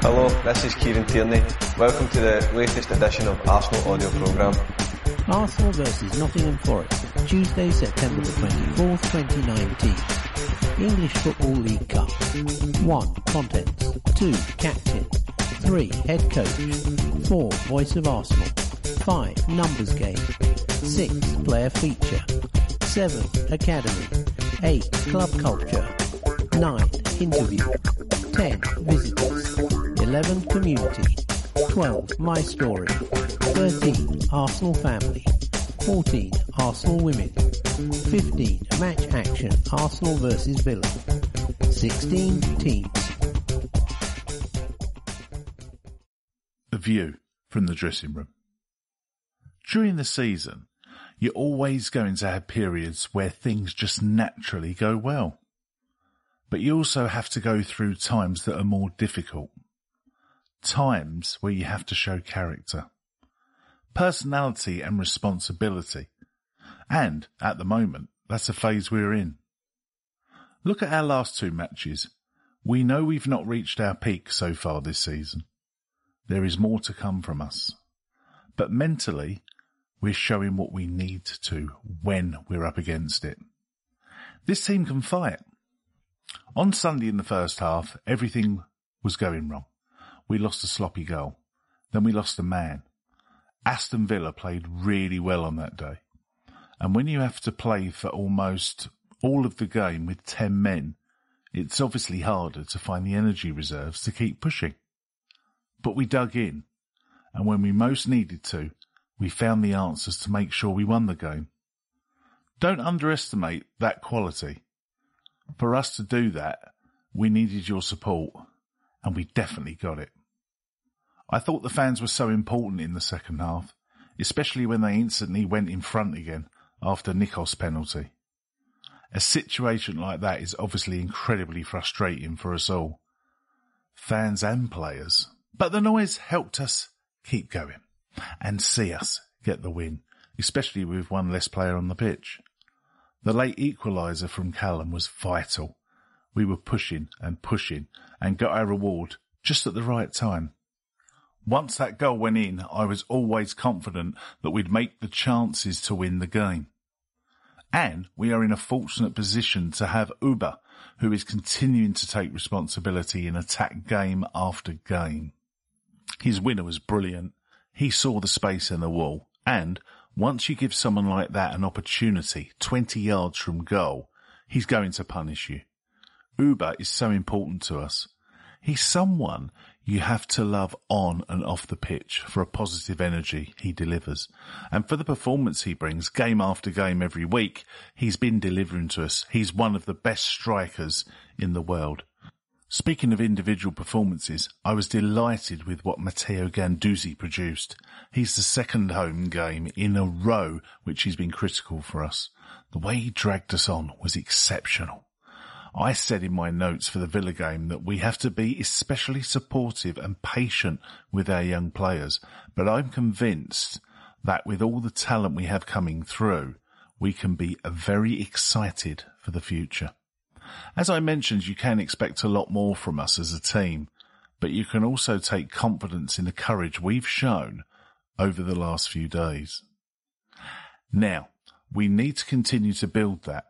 Hello, this is Kieran Tierney. Welcome to the latest edition of Arsenal audio programme. Arsenal versus Nottingham Forest, Tuesday, September the 24th, 2019. English Football League Cup. 1. Contents. 2. Captain. 3. Head Coach. 4. Voice of Arsenal. 5. Numbers Game. 6. Player Feature. 7. Academy. 8. Club Culture. 9. Interview. 10. Visitors. 11. Community. 12. My Story. 13. Arsenal Family. 14. Arsenal Women. 15. Match Action. Arsenal versus Villa. 16. Teams. A view from the dressing room. During the season, you're always going to have periods where things just naturally go well. But you also have to go through times that are more difficult. Times where you have to show character, personality and responsibility. And at the moment, that's a phase we're in. Look at our last two matches. We know we've not reached our peak so far this season. There is more to come from us. But mentally, we're showing what we need to when we're up against it. This team can fight. On Sunday in the first half, everything was going wrong. We lost a sloppy goal. Then we lost a man. Aston Villa played really well on that day. And when you have to play for almost all of the game with 10 men, it's obviously harder to find the energy reserves to keep pushing. But we dug in, and when we most needed to, we found the answers to make sure we won the game. Don't underestimate that quality. For us to do that, we needed your support, and we definitely got it. I thought the fans were so important in the second half, especially when they instantly went in front again after Nico's penalty. A situation like that is obviously incredibly frustrating for us all, fans and players. But the noise helped us keep going and see us get the win, especially with one less player on the pitch. The late equaliser from Callum was vital. We were pushing and pushing and got our reward just at the right time. Once that goal went in, I was always confident that we'd make the chances to win the game. And we are in a fortunate position to have Auba, who is continuing to take responsibility in attack game after game. His winner was brilliant. He saw the space in the wall. And once you give someone like that an opportunity 20 yards from goal, he's going to punish you. Auba is so important to us. He's someone you have to love on and off the pitch for a positive energy he delivers. And for the performance he brings game after game every week, he's been delivering to us. He's one of the best strikers in the world. Speaking of individual performances, I was delighted with what Matteo Guendouzi produced. He's the second home game in a row which he's been critical for us. The way he dragged us on was exceptional. I said in my notes for the Villa game that we have to be especially supportive and patient with our young players, but I'm convinced that with all the talent we have coming through, we can be very excited for the future. As I mentioned, you can expect a lot more from us as a team, but you can also take confidence in the courage we've shown over the last few days. Now, we need to continue to build that.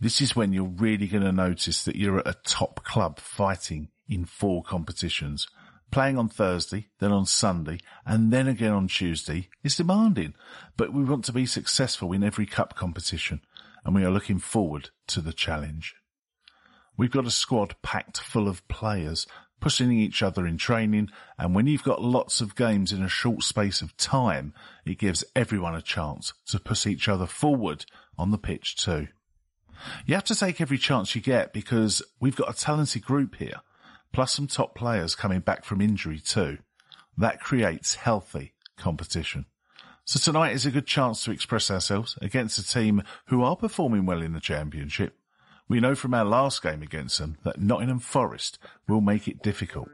This is when you're really going to notice that you're at a top club fighting in four competitions. Playing on Thursday, then on Sunday, and then again on Tuesday is demanding, but we want to be successful in every cup competition, and we are looking forward to the challenge. We've got a squad packed full of players, pushing each other in training, and when you've got lots of games in a short space of time, it gives everyone a chance to push each other forward on the pitch too. You have to take every chance you get because we've got a talented group here plus some top players coming back from injury too. That creates healthy competition. So tonight is a good chance to express ourselves against a team who are performing well in the championship. We know from our last game against them that Nottingham Forest will make it difficult,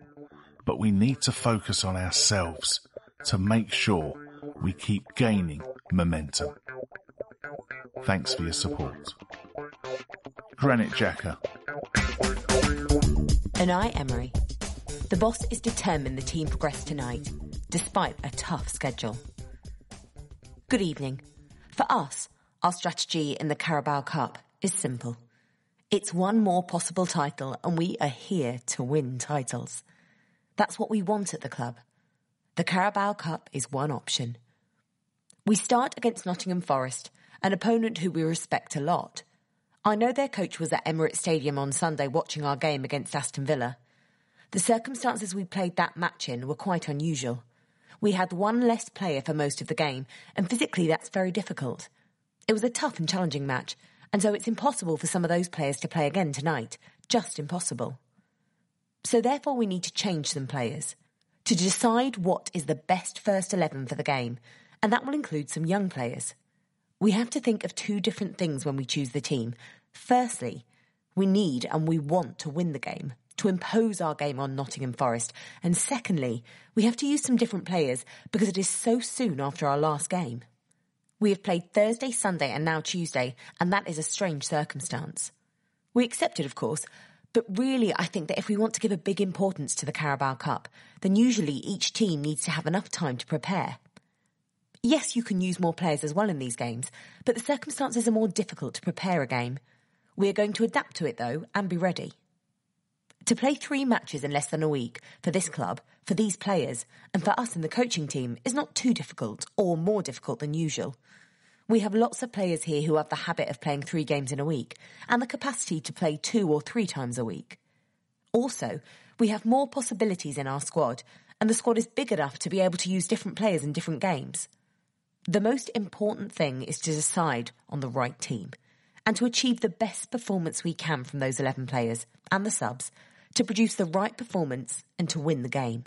but we need to focus on ourselves to make sure we keep gaining momentum. Thanks for your support. Granit Unai, Emery. The boss is determined the team progress tonight, despite a tough schedule. Good evening. For us, our strategy in the Carabao Cup is simple. It's one more possible title and we are here to win titles. That's what we want at the club. The Carabao Cup is one option. We start against Nottingham Forest, an opponent who we respect a lot. I know their coach was at Emirates Stadium on Sunday watching our game against Aston Villa. The circumstances we played that match in were quite unusual. We had one less player for most of the game, and physically that's very difficult. It was a tough and challenging match, and so it's impossible for some of those players to play again tonight. Just impossible. So therefore we need to change some players. To decide what is the best first 11 for the game, and that will include some young players. We have to think of two different things when we choose the team. Firstly, we need and we want to win the game, to impose our game on Nottingham Forest. And secondly, we have to use some different players because it is so soon after our last game. We have played Thursday, Sunday, and now Tuesday, and that is a strange circumstance. We accept it, of course, but really, I think that if we want to give a big importance to the Carabao Cup, then usually each team needs to have enough time to prepare. Yes, you can use more players as well in these games, but the circumstances are more difficult to prepare a game. We are going to adapt to it though and be ready. To play three matches in less than a week for this club, for these players, and for us in the coaching team is not too difficult or more difficult than usual. We have lots of players here who have the habit of playing three games in a week and the capacity to play two or three times a week. Also, we have more possibilities in our squad and the squad is big enough to be able to use different players in different games. The most important thing is to decide on the right team and to achieve the best performance we can from those 11 players and the subs to produce the right performance and to win the game.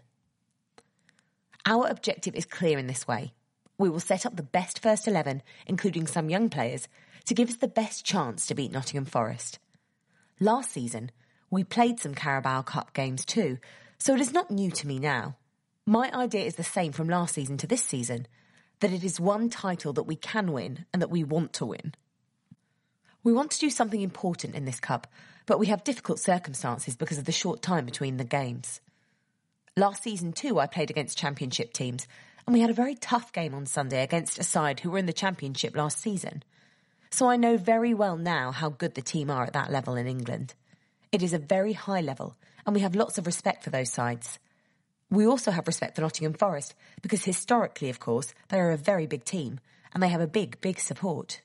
Our objective is clear in this way. We will set up the best first 11, including some young players, to give us the best chance to beat Nottingham Forest. Last season, we played some Carabao Cup games too, so it is not new to me now. My idea is the same from last season to this season – that it is one title that we can win and that we want to win. We want to do something important in this cup, but we have difficult circumstances because of the short time between the games. Last season too, I played against championship teams, and we had a very tough game on Sunday against a side who were in the championship last season. So I know very well now how good the team are at that level in England. It is a very high level, and we have lots of respect for those sides. We also have respect for Nottingham Forest because historically, of course, they are a very big team and they have a big, big support.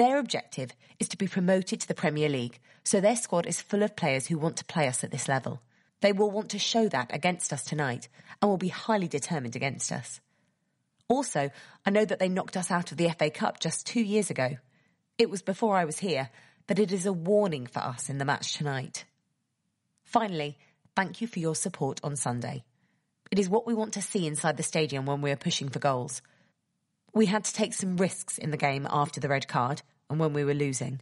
Their objective is to be promoted to the Premier League, so their squad is full of players who want to play us at this level. They will want to show that against us tonight and will be highly determined against us. Also, I know that they knocked us out of the FA Cup just two years ago. It was before I was here, but it is a warning for us in the match tonight. Finally, thank you for your support on Sunday. It is what we want to see inside the stadium when we are pushing for goals. We had to take some risks in the game after the red card and when we were losing.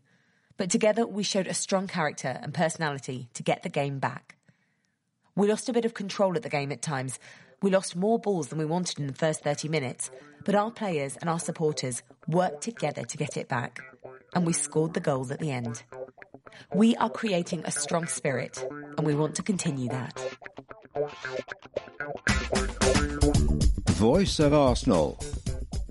But together we showed a strong character and personality to get the game back. We lost a bit of control at the game at times. We lost more balls than we wanted in the first 30 minutes, but our players and our supporters worked together to get it back. And we scored the goals at the end. We are creating a strong spirit and we want to continue that. Voice of Arsenal.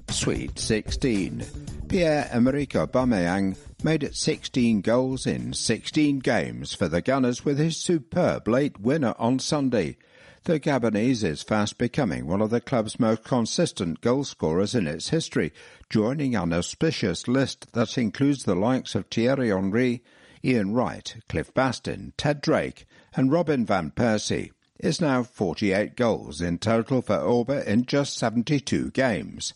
Sweet 16. Pierre-Emerick Aubameyang made it 16 goals in 16 games for the Gunners with his superb late winner on Sunday. The Gabonese is fast becoming one of the club's most consistent goal scorers in its history, joining an auspicious list that includes the likes of Thierry Henry, Ian Wright, Cliff Bastin, Ted Drake, and Robin Van Persie is now 48 goals in total for Auba in just 72 games.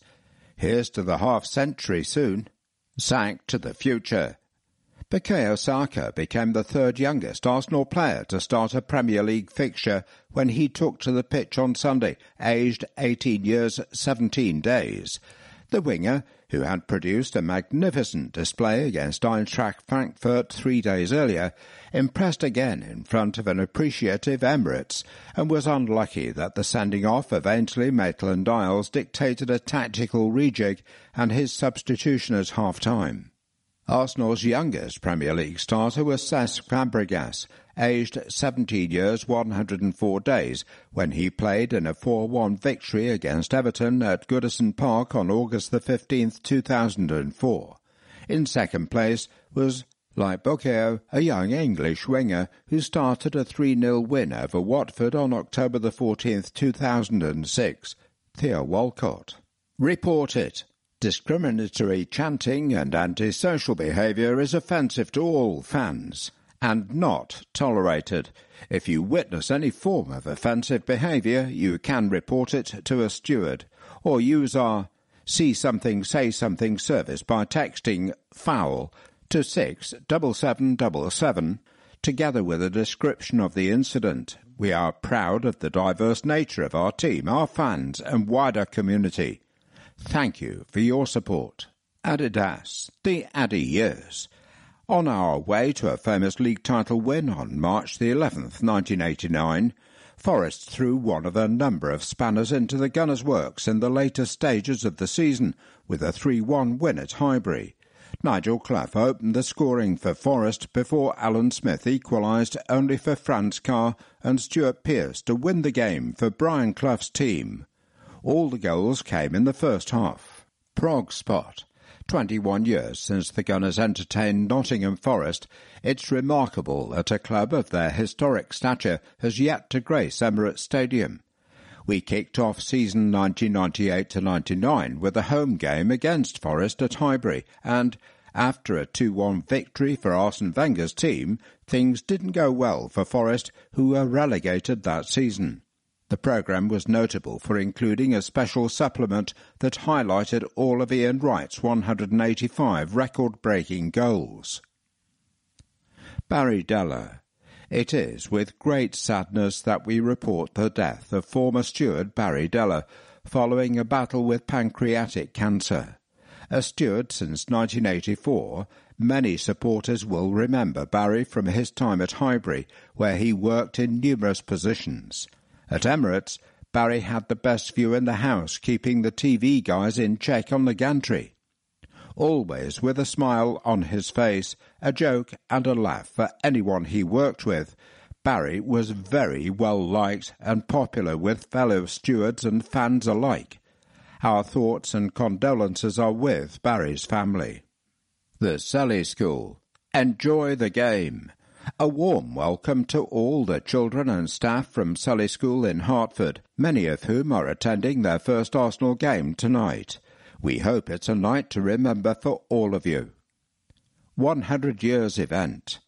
Here's to the half century soon. Saka to the future. Bukayo Saka became the third youngest Arsenal player to start a Premier League fixture when he took to the pitch on Sunday, aged 18 years 17 days. The winger, who had produced a magnificent display against Eintracht Frankfurt three days earlier, impressed again in front of an appreciative Emirates and was unlucky that the sending off of Ainsley Maitland-Niles dictated a tactical rejig and his substitution at half-time. Arsenal's youngest Premier League starter was Cesc Fabregas, aged 17 years 104 days, when he played in a 4-1 victory against Everton at Goodison Park on August the 15th, 2004. In second place was like Bukayo, a young English winger who started a 3-0 win over Watford on October the 14th, 2006, Theo Walcott. Report it. Discriminatory chanting and antisocial behaviour is offensive to all fans and not tolerated. If you witness any form of offensive behaviour, you can report it to a steward or use our See Something Say Something service by texting FOUL to 67777 together with a description of the incident. We are proud of the diverse nature of our team, our fans and wider community. Thank you for your support. Adidas, the Addy years on our way to a famous league title win on March the 11th, 1989, Forest threw one of a number of spanners into the Gunners' works in the later stages of the season with a 3-1 win at Highbury. Nigel Clough opened the scoring for Forest before Alan Smith equalised only for Franz Carr and Stuart Pearce to win the game for Brian Clough's team. All the goals came in the first half. Prog Spot 21 years since the Gunners entertained Nottingham Forest, it's remarkable that a club of their historic stature has yet to grace Emirates Stadium. We kicked off season 1998-99 with a home game against Forest at Highbury and, after a 2-1 victory for Arsene Wenger's team, things didn't go well for Forest, who were relegated that season. The programme was notable for including a special supplement that highlighted all of Ian Wright's 185 record-breaking goals. Barry Deller. It is with great sadness that we report the death of former steward Barry Deller following a battle with pancreatic cancer. A steward since 1984, many supporters will remember Barry from his time at Highbury, where he worked in numerous positions – at Emirates, Barry had the best view in the house, keeping the TV guys in check on the gantry. Always with a smile on his face, a joke and a laugh for anyone he worked with, Barry was very well liked and popular with fellow stewards and fans alike. Our thoughts and condolences are with Barry's family. The Sele School. Enjoy the game. A warm welcome to all the children and staff from Sele School in Hertford, many of whom are attending their first Arsenal game tonight. We hope it's a night to remember for all of you. 100 Years Event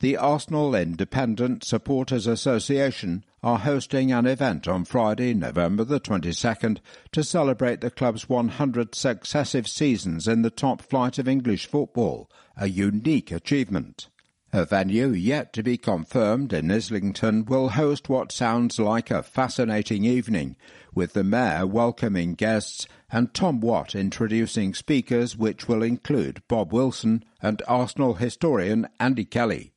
The Arsenal Independent Supporters Association are hosting an event on Friday, November the 22nd, to celebrate the club's 100 successive seasons in the top flight of English football, a unique achievement. A venue yet to be confirmed in Islington will host what sounds like a fascinating evening, with the Mayor welcoming guests and Tom Watt introducing speakers which will include Bob Wilson and Arsenal historian Andy Kelly.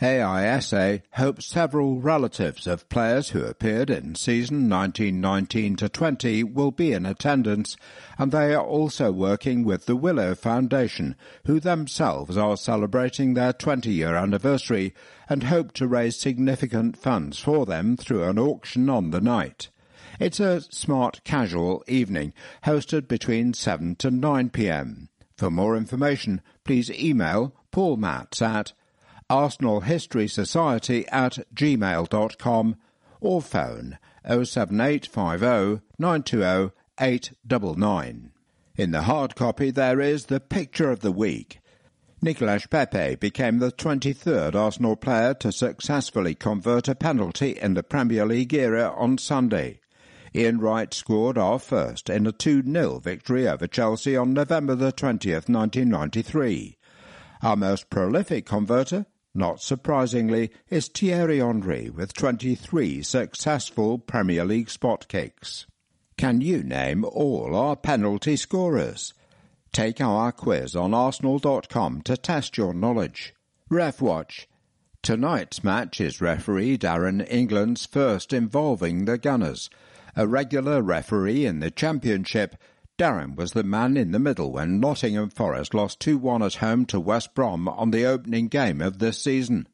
AISA hopes several relatives of players who appeared in season 1919-20 will be in attendance, and they are also working with the Willow Foundation, who themselves are celebrating their 20-year anniversary and hope to raise significant funds for them through an auction on the night. It's a smart casual evening, hosted between 7 to 9 pm. For more information, please email Paul Matts at arsenalhistorysociety at gmail.com or phone 07850 920 899. In the hard copy there is the picture of the week. Nicolas Pepe became the 23rd Arsenal player to successfully convert a penalty in the Premier League era on Sunday. Ian Wright scored our first in a 2-0 victory over Chelsea on November the 20th, 1993. Our most prolific converter, not surprisingly, is Thierry Henry with 23 successful Premier League spot kicks. Can you name all our penalty scorers? Take our quiz on arsenal.com to test your knowledge. Ref Watch. Tonight's match is referee Darren England's first involving the Gunners. A regular referee in the Championship, Darren was the man in the middle when Nottingham Forest lost 2-1 at home to West Brom on the opening game of this season.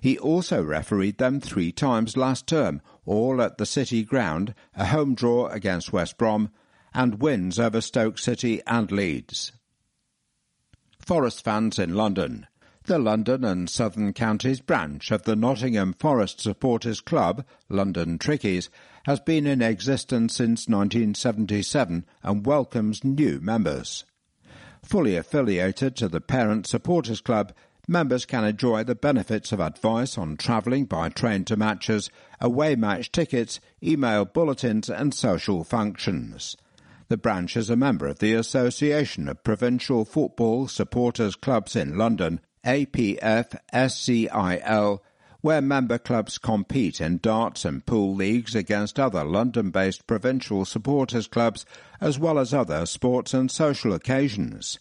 He also refereed them three times last term, all at the City Ground, a home draw against West Brom, and wins over Stoke City and Leeds. Forest fans in London. The London and Southern Counties branch of the Nottingham Forest Supporters Club, London Trickies, has been in existence since 1977 and welcomes new members. Fully affiliated to the parent supporters club, members can enjoy the benefits of advice on travelling by train to matches, away match tickets, email bulletins and social functions. The branch is a member of the Association of Provincial Football Supporters Clubs in London, APFSCIL, where member clubs compete in darts and pool leagues against other London-based provincial supporters clubs as well as other sports and social occasions.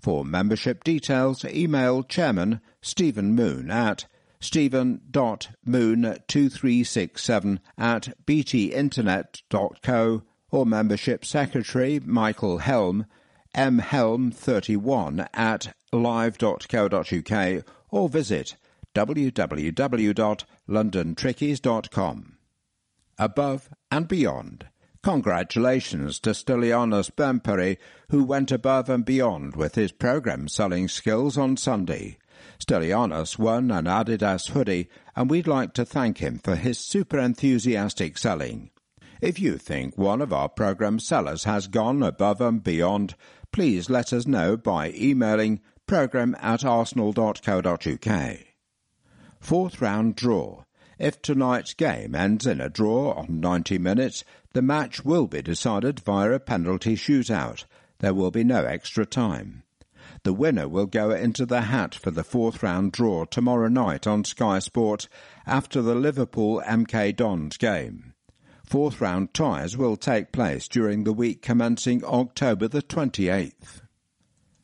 For membership details, email Chairman Stephen Moon at stephen.moon2367 at btinternet.co or Membership Secretary Michael Helm, mhelm31 at live.co.uk or visit www.londontrickies.com. Above and beyond. Congratulations to Stylianos Bemperi, who went above and beyond with his program selling skills on Sunday. Stylianos won an Adidas hoodie, and we'd like to thank him for his super enthusiastic selling. If you think one of our program sellers has gone above and beyond, please let us know by emailing program at arsenal.co.uk. Fourth round draw. If tonight's game ends in a draw on 90 minutes, the match will be decided via a penalty shootout. There will be no extra time. The winner will go into the hat for the fourth round draw tomorrow night on Sky Sports after the Liverpool MK Dons game. Fourth round ties will take place during the week commencing October the 28th.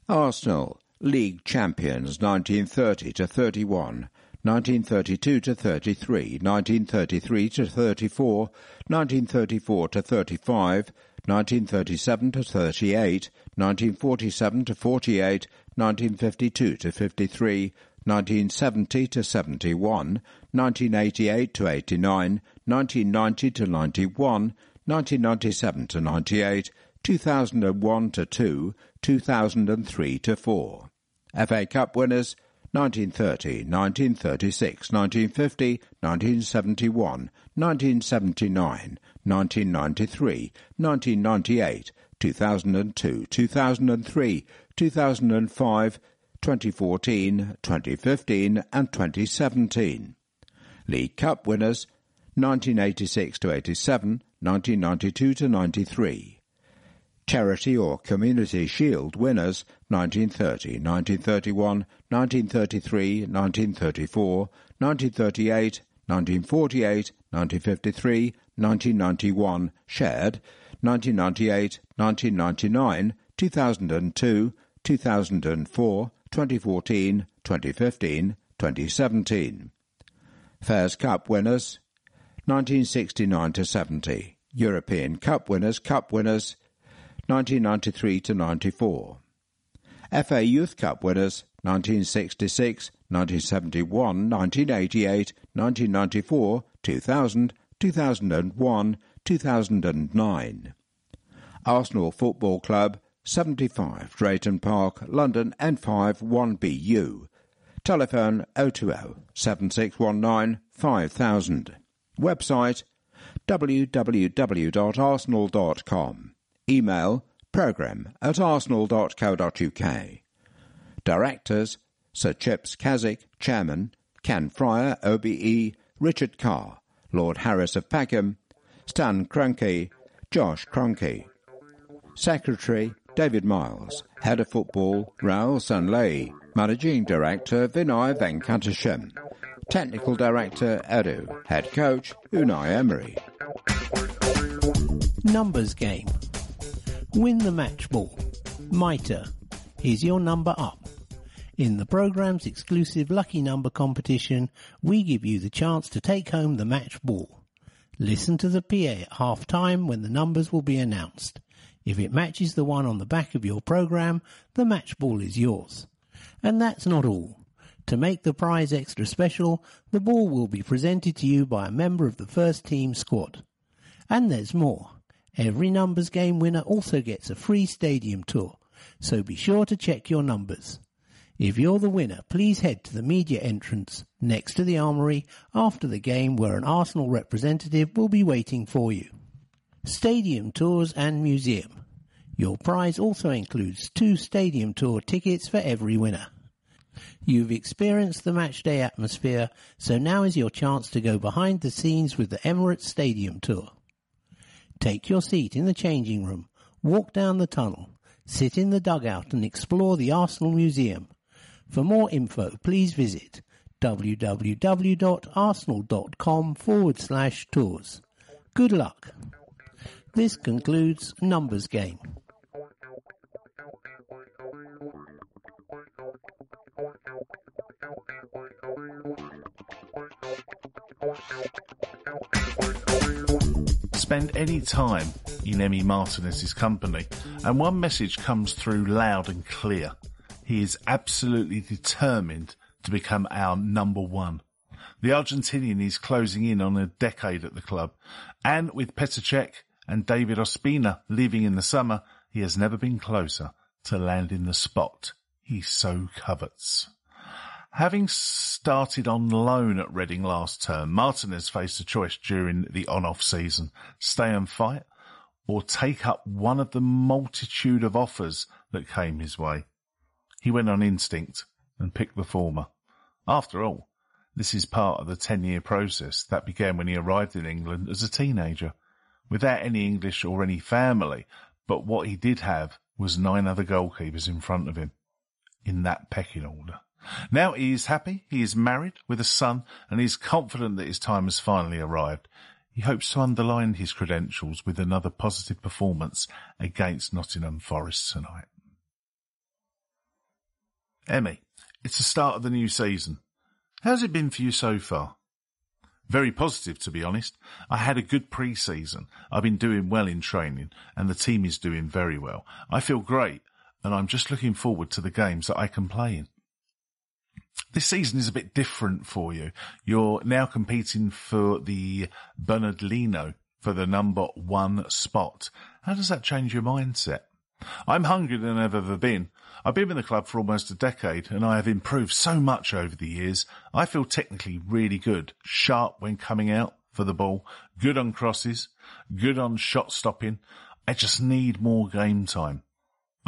Arsenal, League Champions 1930 to 31. 1932 to 33, 1933 to 34, 1934 to 35, 1937 to 38, 1947 to 48, 1952 to 53, 1970 to 71, 1988 to 89, 1990 to 91, 1997 to 98, 2001 to 2, 2003 to 4. FA Cup winners 1930, 1936, 1950, 1971, 1979, 1993, 1998, 2002, 2003, 2005, 2014, 2015 and 2017. League Cup winners 1986 to 87, 1992 to 93. Charity or Community Shield winners 1930, 1931, 1933, 1934, 1938, 1948, 1953, 1991 shared, 1998, 1999, 2002, 2004, 2014, 2015, 2017. Fairs Cup winners 1969 to 70. European Cup winners, Cup winners 1993 to 94. FA Youth Cup winners 1966, 1971, 1988, 1994, 2000, 2001, 2009. Arsenal Football Club, 75 Drayton Park, London N5 1BU. Telephone 020 7619 5000. Website www.arsenal.com. Email program at arsenal.co.uk. Directors Sir Chips Keswick, Chairman, Ken Friar, OBE, Richard Carr, Lord Harris of Peckham, Stan Kroenke, Josh Kroenke. Secretary David Miles, Head of Football Raul Sanllehi, Managing Director Vinay Venkatesham, Technical Director Edu, Head Coach Unai Emery. Numbers game. Win the match ball. Mitre. Here's your number up. In the program's exclusive lucky number competition, we give you the chance to take home the match ball. Listen to the PA at half time when the numbers will be announced. If it matches the one on the back of your program, the match ball is yours. And that's not all. To make the prize extra special, the ball will be presented to you by a member of the first team squad. And there's more. Every numbers game winner also gets a free stadium tour, so be sure to check your numbers. If you're the winner, please head to the media entrance next to the armory after the game where an Arsenal representative will be waiting for you. Stadium tours and museum. Your prize also includes two stadium tour tickets for every winner. You've experienced the matchday atmosphere, so now is your chance to go behind the scenes with the Emirates Stadium tour. Take your seat in the changing room, walk down the tunnel, sit in the dugout and explore the Arsenal Museum. For more info, please visit www.arsenal.com forward slash tours. Good luck. This concludes Numbers Game. Spend any time in Emi Martinez's company, and one message comes through loud and clear. He is absolutely determined to become our number one. The Argentinian is closing in on a decade at the club, and with Petr Cech and David Ospina leaving in the summer, he has never been closer to landing the spot he so covets. Having started on loan at Reading last term, Martinez faced a choice during the on-off season. Stay and fight or take up one of the multitude of offers that came his way. He went on instinct and picked the former. After all, this is part of the 10 year process that began when he arrived in England as a teenager, without any English or any family, but what he did have was nine other goalkeepers in front of him, in that pecking order. Now he is happy, he is married with a son, and he is confident that his time has finally arrived. He hopes to underline his credentials with another positive performance against Nottingham Forest tonight. Emi, it's the start of the new season. How's it been for you so far? Very positive, to be honest. I had a good pre-season. I've been doing well in training and the team is doing very well. I feel great and I'm just looking forward to the games that I can play in this season is a bit different for you. You're now competing for the Bernd Leno for the number one spot. How does that change your mindset? I'm hungrier than I've ever been. I've been in the club for almost a decade and I have improved so much over the years. I feel technically really good, sharp when coming out for the ball, good on crosses, good on shot stopping. I just need more game time.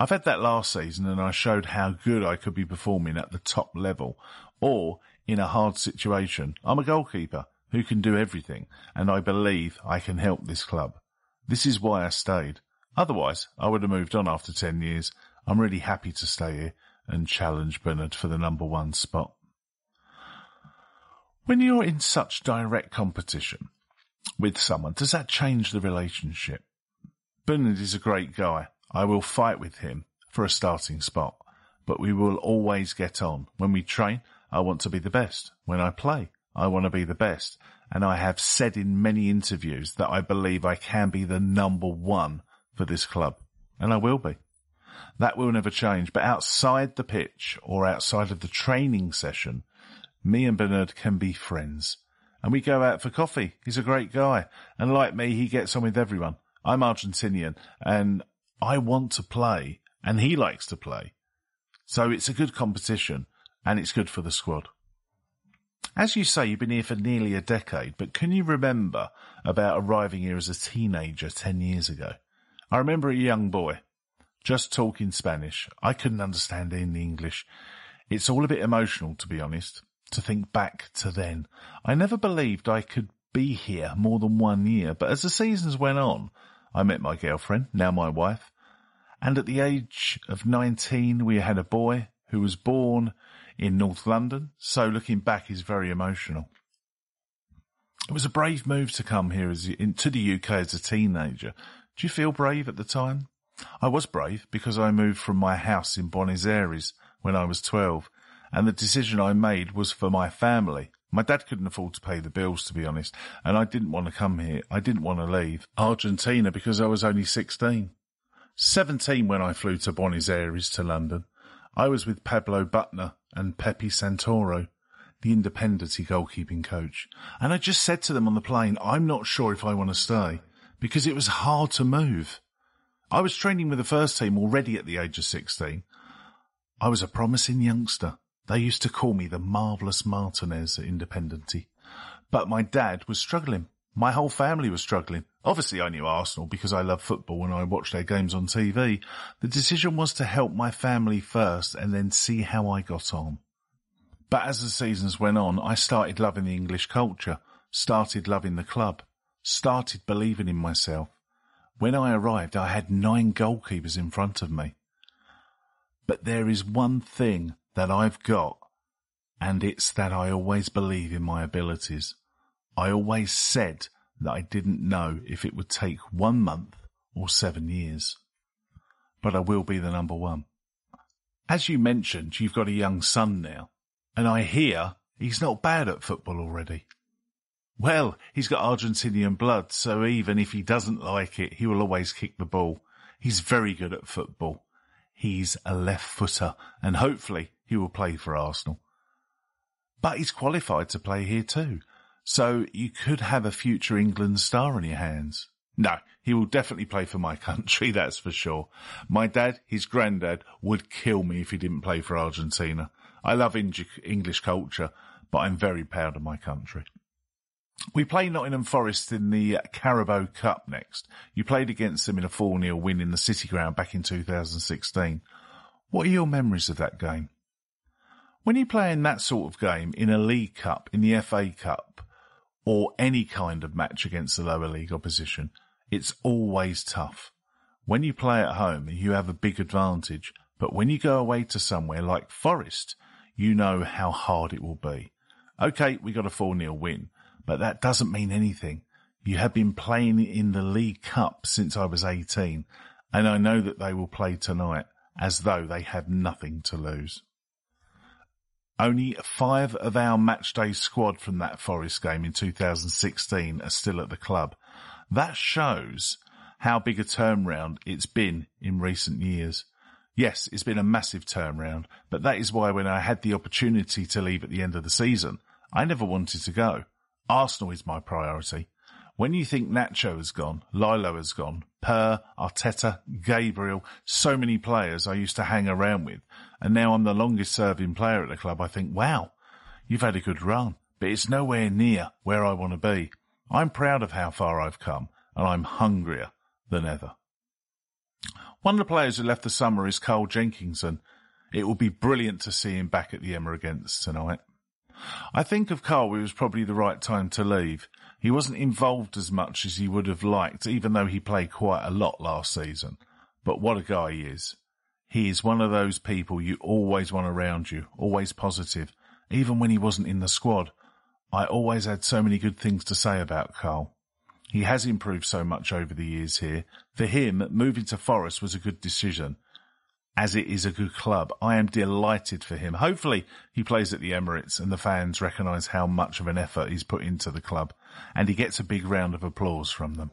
I've had that last season and I showed how good I could be performing at the top level or in a hard situation. I'm a goalkeeper who can do everything and I believe I can help this club. This is why I stayed. Otherwise, I would have moved on after 10 years. I'm really happy to stay here and challenge Bernd for the number one spot. When you're in such direct competition with someone, does that change the relationship? Bernd is a great guy I will fight with him for a starting spot, but we will always get on. When we train, I want to be the best. When I play, I want to be the best. And I have said in many interviews that I believe I can be the number one for this club. And I will be. That will never change. But outside the pitch or outside of the training session, me and Bernd can be friends and we go out for coffee. He's a great guy. And like me, he gets on with everyone. I'm Argentinian and I want to play and he likes to play. So it's a good competition and it's good for the squad. As you say, you've been here for nearly a decade, but can you remember about arriving here as a teenager 10 years ago? I remember a young boy just talking Spanish. I couldn't understand any English. It's all a bit emotional, to be honest, to think back to then. I never believed I could be here more than one year, but as the seasons went on, I met my girlfriend, now my wife, and at the age of 19, we had a boy who was born in North London. So looking back is very emotional. It was a brave move to come here as into the UK as a teenager. Do you feel brave at the time? I was brave because I moved from my house in Buenos Aires when I was 12 and the decision I made was for my family. My dad couldn't afford to pay the bills, to be honest, and I didn't want to come here. I didn't want to leave Argentina because I was only 16. 17 when I flew to Buenos Aires to London. I was with Pablo Butner and Pepe Santoro, the Independiente goalkeeping coach. And I just said to them on the plane, I'm not sure if I want to stay because it was hard to move. I was training with the first team already at the age of 16. I was a promising youngster. They used to call me the marvellous Martinez at Independiente. But my dad was struggling. My whole family was struggling. Obviously I knew Arsenal because I love football and I watched their games on TV. The decision was to help my family first and then see how I got on. But as the seasons went on, I started loving the English culture, started loving the club, started believing in myself. When I arrived, I had nine goalkeepers in front of me. But there is one thing that I've got, and it's that I always believe in my abilities. I always said that I didn't know if it would take one month or seven years. But I will be the number one. As you mentioned, you've got a young son now, and I hear he's not bad at football already. Well, he's got Argentinian blood, so even if he doesn't like it, he will always kick the ball. He's very good at football. He's a left footer, and hopefully he will play for Arsenal. But he's qualified to play here too. So you could have a future England star on your hands. No, he will definitely play for my country, that's for sure. My dad, his granddad, would kill me if he didn't play for Argentina. I love English culture, but I'm very proud of my country. We play Nottingham Forest in the Carabao Cup next. You played against them in a 4-0 win in the City Ground back in 2016. What are your memories of that game? When you play in that sort of game in a League Cup, in the FA Cup, or any kind of match against the lower league opposition, it's always tough. When you play at home, you have a big advantage, but when you go away to somewhere like Forest, you know how hard it will be. Okay, we got a 4-0 win, but that doesn't mean anything. You have been playing in the League Cup since I was 18, and I know that they will play tonight as though they have nothing to lose. Only five of our matchday squad from that Forest game in 2016 are still at the club. That shows how big a turnaround it's been in recent years. Yes, it's been a massive turnaround, but that is why when I had the opportunity to leave at the end of the season, I never wanted to go. Arsenal is my priority. When you think Nacho has gone, Lilo has gone, Per, Arteta, Gabriel, so many players I used to hang around with, and now I'm the longest serving player at the club, I think, wow, you've had a good run, but it's nowhere near where I want to be. I'm proud of how far I've come, and I'm hungrier than ever. One of the players who left the summer is Carl Jenkinson. It will be brilliant to see him back at the Emirates tonight. I think of Carl, it was probably the right time to leave. He wasn't involved as much as he would have liked, even though he played quite a lot last season. But what a guy he is. He is one of those people you always want around you, always positive. Even when he wasn't in the squad, I always had so many good things to say about Carl. He has improved so much over the years here. For him, moving to Forest was a good decision as it is a good club. I am delighted for him. Hopefully he plays at the Emirates and the fans recognise how much of an effort he's put into the club and he gets a big round of applause from them.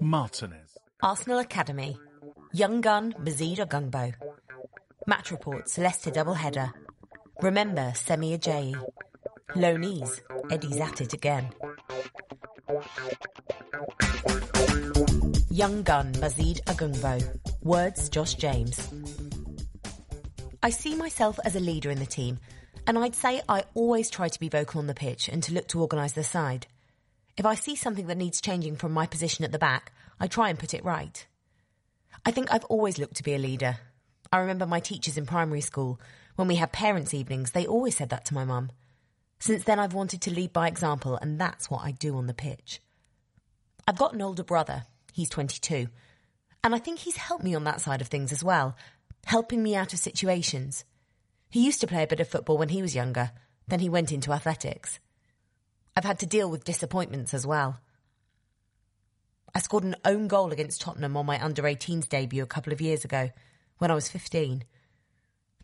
Martinez. Arsenal Academy. Young gun Mazeed Ogungbo. Match report Leicester double header. Remember Semi Ajayi. Loanees Eddie's at it again. Young gun Mazeed Ogungbo. Words Josh James. I see myself as a leader in the team, and I'd say I always try to be vocal on the pitch and to look to organise the side. If I see something that needs changing from my position at the back, I try and put it right. I think I've always looked to be a leader. I remember my teachers in primary school, when we had parents' evenings, they always said that to my mum. Since then, I've wanted to lead by example, and that's what I do on the pitch. I've got an older brother. He's 22. And I think he's helped me on that side of things as well, helping me out of situations. He used to play a bit of football when he was younger, then he went into athletics. I've had to deal with disappointments as well. I scored an own goal against Tottenham on my under 18s debut a couple of years ago, when I was 15.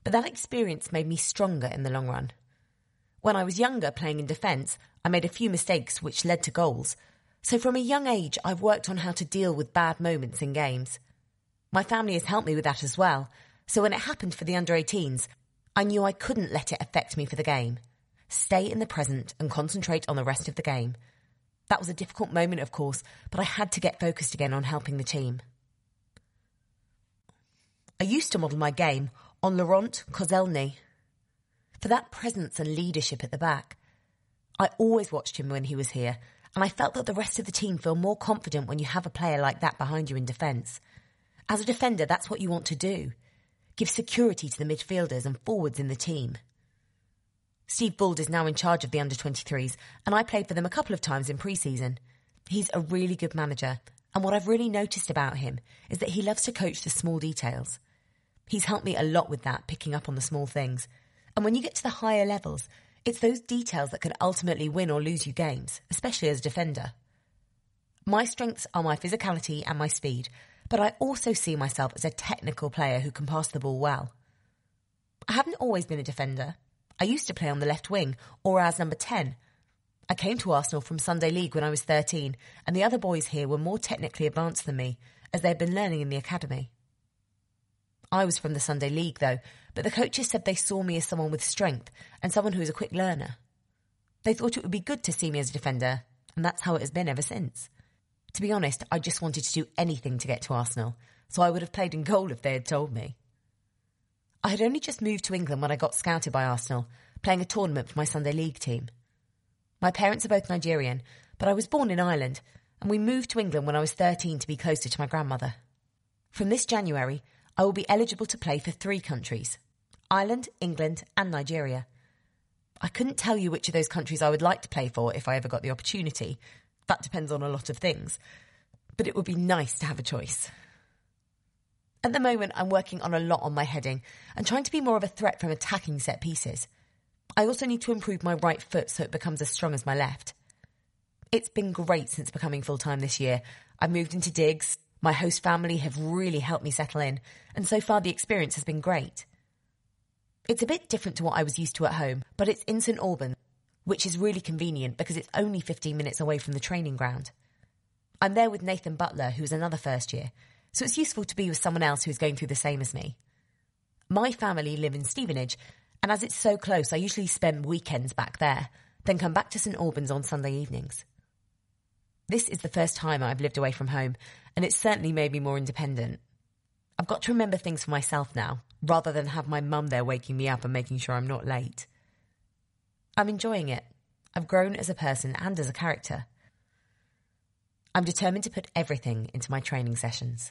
But that experience made me stronger in the long run. When I was younger playing in defence, I made a few mistakes which led to goals. So from a young age, I've worked on how to deal with bad moments in games. My family has helped me with that as well. So when it happened for the under 18s, I knew I couldn't let it affect me for the game. Stay in the present and concentrate on the rest of the game. That was a difficult moment, of course, but I had to get focused again on helping the team. I used to model my game on Laurent Koscielny. For that presence and leadership at the back. I always watched him when he was here, and I felt that the rest of the team feel more confident when you have a player like that behind you in defence. As a defender, that's what you want to do. Give security to the midfielders and forwards in the team. Steve Bould is now in charge of the under 23s, and I played for them a couple of times in pre season. He's a really good manager, and what I've really noticed about him is that he loves to coach the small details. He's helped me a lot with that, picking up on the small things. And when you get to the higher levels, it's those details that can ultimately win or lose you games, especially as a defender. My strengths are my physicality and my speed, but I also see myself as a technical player who can pass the ball well. I haven't always been a defender. I used to play on the left wing or as number 10. I came to Arsenal from Sunday League when I was 13, and the other boys here were more technically advanced than me, as they had been learning in the academy. I was from the Sunday League, though, but the coaches said they saw me as someone with strength and someone who was a quick learner. They thought it would be good to see me as a defender, and that's how it has been ever since. To be honest, I just wanted to do anything to get to Arsenal, so I would have played in goal if they had told me. I had only just moved to England when I got scouted by Arsenal, playing a tournament for my Sunday League team. My parents are both Nigerian, but I was born in Ireland, and we moved to England when I was 13 to be closer to my grandmother. From this January, I will be eligible to play for three countries Ireland, England, and Nigeria. I couldn't tell you which of those countries I would like to play for if I ever got the opportunity. That depends on a lot of things. But it would be nice to have a choice. At the moment, I'm working on a lot on my heading and trying to be more of a threat from attacking set pieces. I also need to improve my right foot so it becomes as strong as my left. It's been great since becoming full time this year. I've moved into digs. My host family have really helped me settle in, and so far the experience has been great. It's a bit different to what I was used to at home, but it's in St Albans, which is really convenient because it's only 15 minutes away from the training ground. I'm there with Nathan Butler, who's another first year, so it's useful to be with someone else who's going through the same as me. My family live in Stevenage, and as it's so close, I usually spend weekends back there, then come back to St Albans on Sunday evenings. This is the first time I've lived away from home, and it's certainly made me more independent. I've got to remember things for myself now, rather than have my mum there waking me up and making sure I'm not late. I'm enjoying it. I've grown as a person and as a character. I'm determined to put everything into my training sessions.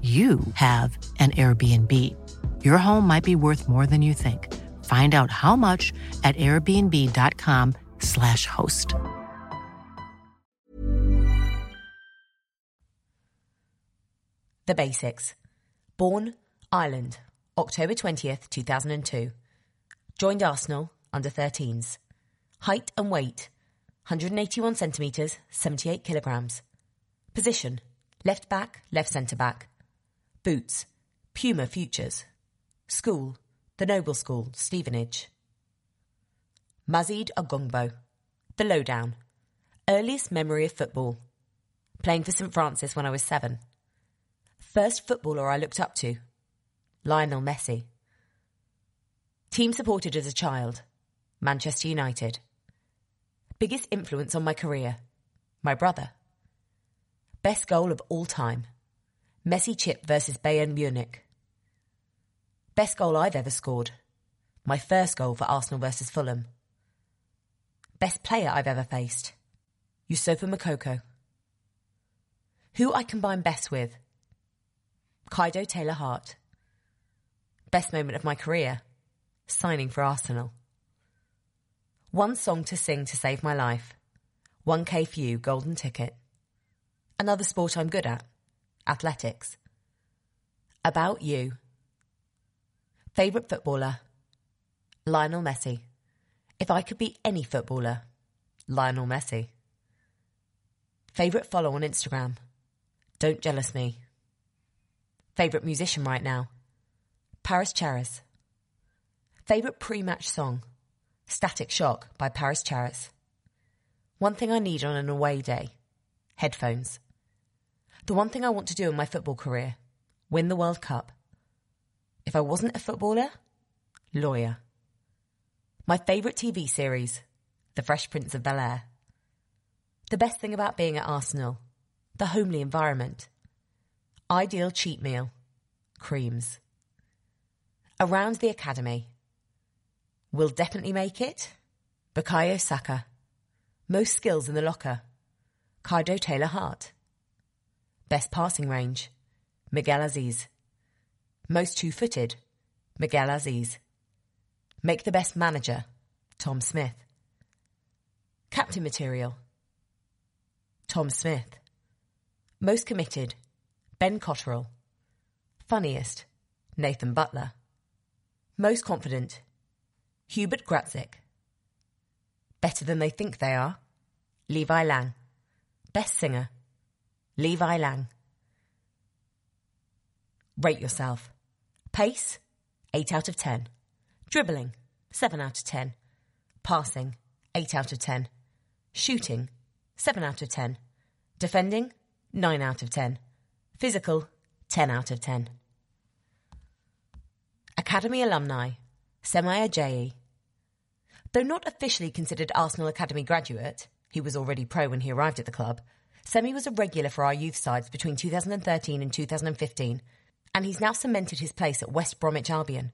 you have an Airbnb. Your home might be worth more than you think. Find out how much at airbnb.com/slash host. The basics. Born, Ireland, October 20th, 2002. Joined Arsenal, under 13s. Height and weight, 181 centimetres, 78 kilograms. Position, left back, left centre back. Boots, Puma Futures. School, the Nobel School, Stevenage. Mazeed Ogungbo, The Lowdown. Earliest memory of football. Playing for St Francis when I was seven. First footballer I looked up to. Lionel Messi. Team supported as a child. Manchester United. Biggest influence on my career. My brother. Best goal of all time. Messi chip versus Bayern Munich. Best goal I've ever scored. My first goal for Arsenal versus Fulham. Best player I've ever faced. Yusufa Moukoko. Who I combine best with. Kido Taylor Hart. Best moment of my career. Signing for Arsenal. One song to sing to save my life. 1K for you, golden ticket. Another sport I'm good at. Athletics. About you. Favourite footballer? Lionel Messi. If I could be any footballer, Lionel Messi. Favourite follow on Instagram? Don't jealous me. Favourite musician right now? Paris Charas. Favourite pre match song? Static Shock by Paris Charas. One thing I need on an away day? Headphones. The one thing I want to do in my football career win the World Cup. If I wasn't a footballer, lawyer. My favourite TV series, The Fresh Prince of Bel Air. The best thing about being at Arsenal, the homely environment. Ideal cheat meal, creams. Around the academy. Will definitely make it. Bukayo Saka. Most skills in the locker. Kido Taylor Hart. Best passing range, Miguel Azeez. Most two footed, Miguel Azeez. Make the best manager, Tom Smith. Captain material, Tom Smith. Most committed, Ben Cottrell. Funniest, Nathan Butler. Most confident, Hubert Graczyk. Better than they think they are, Levi Laing. Best singer, Levi Laing. Rate yourself. Pace, 8 out of 10. Dribbling, 7 out of 10. Passing, 8 out of 10. Shooting, 7 out of 10. Defending, 9 out of 10. Physical, 10 out of 10. Academy alumni, Semi Ajayi. Though not officially considered Arsenal Academy graduate, he was already pro when he arrived at the club, Semi was a regular for our youth sides between 2013 and 2015, and he's now cemented his place at West Bromwich Albion.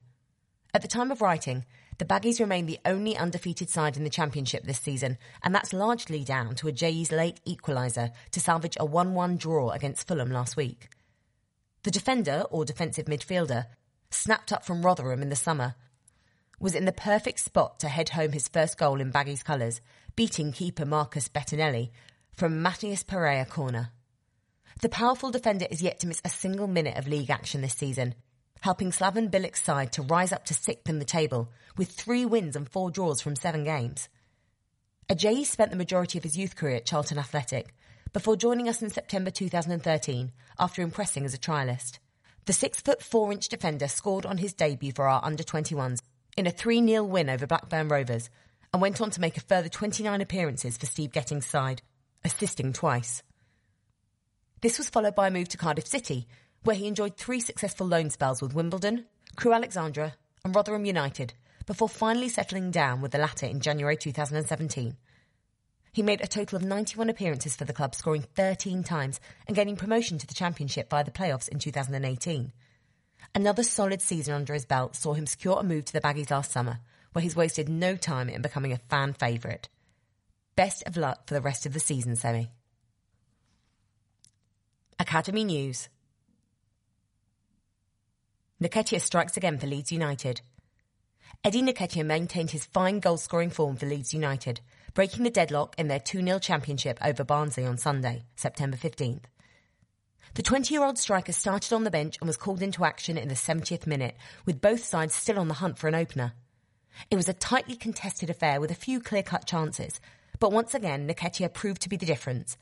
At the time of writing, the Baggies remain the only undefeated side in the Championship this season, and that's largely down to Ajayi's late equaliser to salvage a 1 1 draw against Fulham last week. The defender, or defensive midfielder, snapped up from Rotherham in the summer, was in the perfect spot to head home his first goal in Baggies colours, beating keeper Marcus Bettinelli from Matheus Pereira corner. The powerful defender is yet to miss a single minute of league action this season, helping Slaven Bilic's side to rise up to sixth in the table with three wins and four draws from seven games. Ajayi spent the majority of his youth career at Charlton Athletic before joining us in September 2013 after impressing as a trialist. The six foot four inch defender scored on his debut for our under 21s in a 3 0 win over Blackburn Rovers and went on to make a further 29 appearances for Steve Gatting's side, assisting twice. This was followed by a move to Cardiff City, where he enjoyed three successful loan spells with Wimbledon, Crewe Alexandra, and Rotherham United, before finally settling down with the latter in January 2017. He made a total of 91 appearances for the club, scoring 13 times and gaining promotion to the Championship via the playoffs in 2018. Another solid season under his belt saw him secure a move to the Baggies last summer, where he's wasted no time in becoming a fan favourite. Best of luck for the rest of the season, Semi. Academy News Nketiah strikes again for Leeds United. Eddie Nketiah maintained his fine goal-scoring form for Leeds United, breaking the deadlock in their 2-0 championship over Barnsley on Sunday, September 15th. The 20-year-old striker started on the bench and was called into action in the 70th minute, with both sides still on the hunt for an opener. It was a tightly contested affair with a few clear-cut chances, but once again Nketiah proved to be the difference,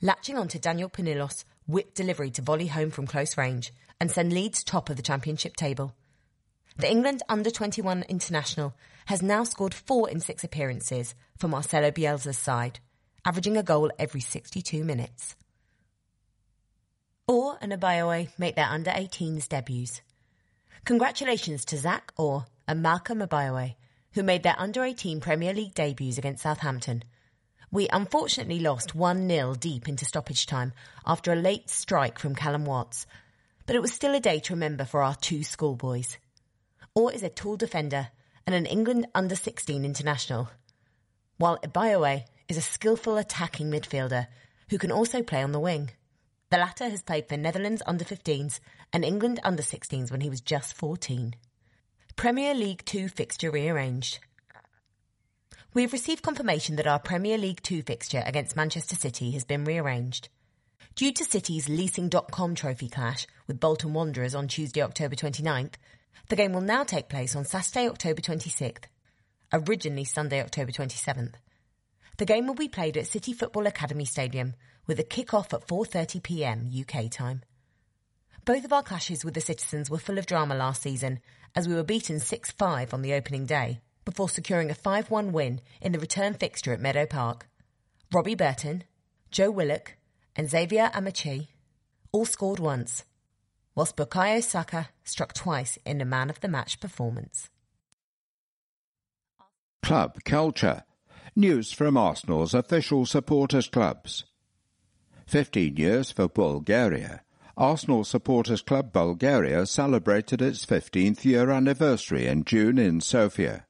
latching onto Daniel Panillos' whip delivery to volley home from close range and send Leeds top of the championship table. The England under-21 international has now scored four in six appearances for Marcelo Bielsa's side, averaging a goal every 62 minutes. Orr and Ebiowei make their under-18s debuts. Congratulations to Zach Orr and Malcolm Ebiowei, who made their under-18 Premier League debuts against Southampton. We unfortunately lost 1-0 deep into stoppage time after a late strike from Callum Watts, but it was still a day to remember for our two schoolboys. Orr is a tall defender and an England under-16 international, while Ebiowei is a skillful attacking midfielder who can also play on the wing. The latter has played for Netherlands under-15s and England under-16s when he was just 14. Premier League 2 fixture rearranged. We have received confirmation that our Premier League 2 fixture against Manchester City has been rearranged. Due to City's Leasing.com trophy clash with Bolton Wanderers on Tuesday, October 29th, the game will now take place on Saturday, October 26th, originally Sunday, October 27th. The game will be played at City Football Academy Stadium with a kick-off at 4.30pm UK time. Both of our clashes with the Citizens were full of drama last season as we were beaten 6-5 on the opening day before securing a 5-1 win in the return fixture at Meadow Park. Robbie Burton, Joe Willock and Xavier Amaechi all scored once, whilst Bukayo Saka struck twice in a man of the match performance. Club culture. News from Arsenal's official supporters clubs. 15 years for Bulgaria. Arsenal Supporters Club Bulgaria celebrated its 15th year anniversary in June in Sofia.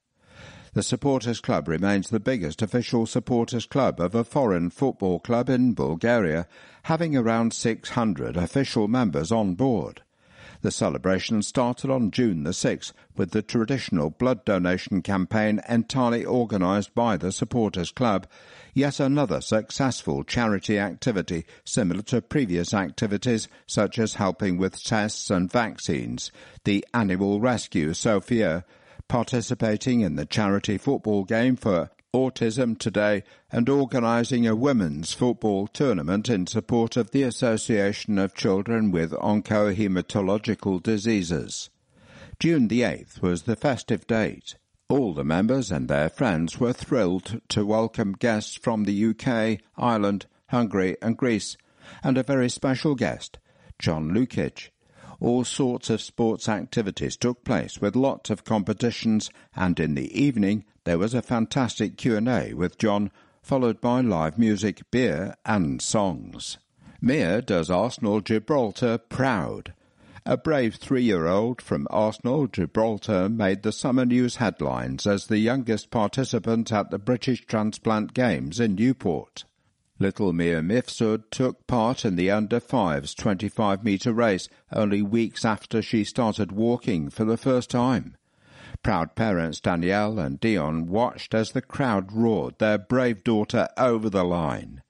The Supporters Club remains the biggest official supporters club of a foreign football club in Bulgaria, having around 600 official members on board. The celebration started on June the 6th with the traditional blood donation campaign entirely organised by the Supporters Club, yet another successful charity activity similar to previous activities such as helping with tests and vaccines, the Animal Rescue Sofia, participating in the charity football game for Autism Today and organising a women's football tournament in support of the Association of Children with Oncohematological Diseases. June the 8th was the festive date. All the members and their friends were thrilled to welcome guests from the UK, Ireland, Hungary and Greece, and a very special guest, John Lukic, all sorts of sports activities took place with lots of competitions and in the evening there was a fantastic Q&A with John followed by live music, beer and songs. Mia does Arsenal Gibraltar proud. A brave three-year-old from Arsenal Gibraltar made the summer news headlines as the youngest participant at the British Transplant Games in Newport. Little Mia Mifsud took part in the under-5s 25-metre race only weeks after she started walking for the first time. Proud parents Danielle and Dion watched as the crowd roared their brave daughter over the line.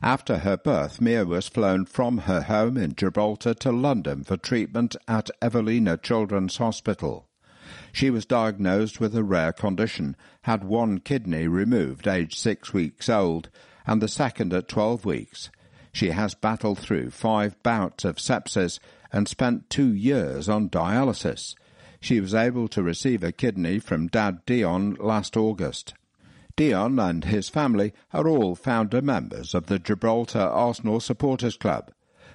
After her birth, Mia was flown from her home in Gibraltar to London for treatment at Evelina Children's Hospital. She was diagnosed with a rare condition, had one kidney removed aged six weeks old, and the second at 12 weeks. She has battled through five bouts of sepsis and spent two years on dialysis. She was able to receive a kidney from Dad Dion last August. Dion and his family are all founder members of the Gibraltar Arsenal Supporters Club.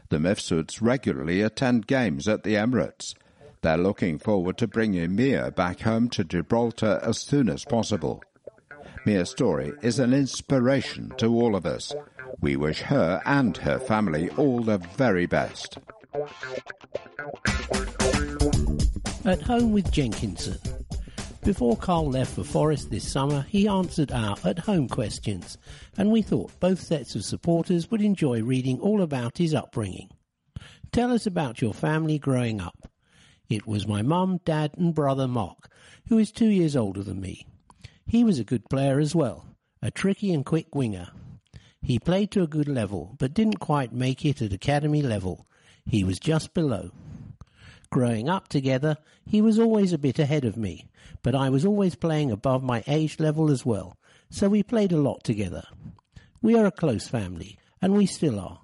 The Mifsuds regularly attend games at the Emirates. They're looking forward to bringing Mia back home to Gibraltar as soon as possible. Mia's story is an inspiration to all of us. We wish her and her family all the very best. At home with Jenkinson. Before Carl left for Forest this summer, he answered our at home questions, and we thought both sets of supporters would enjoy reading all about his upbringing. Tell us about your family growing up. It was my mum, dad, and brother Mark, who is two years older than me. He was a good player as well, a tricky and quick winger. He played to a good level, but didn't quite make it at academy level. He was just below. Growing up together, he was always a bit ahead of me, but I was always playing above my age level as well, so we played a lot together. We are a close family, and we still are.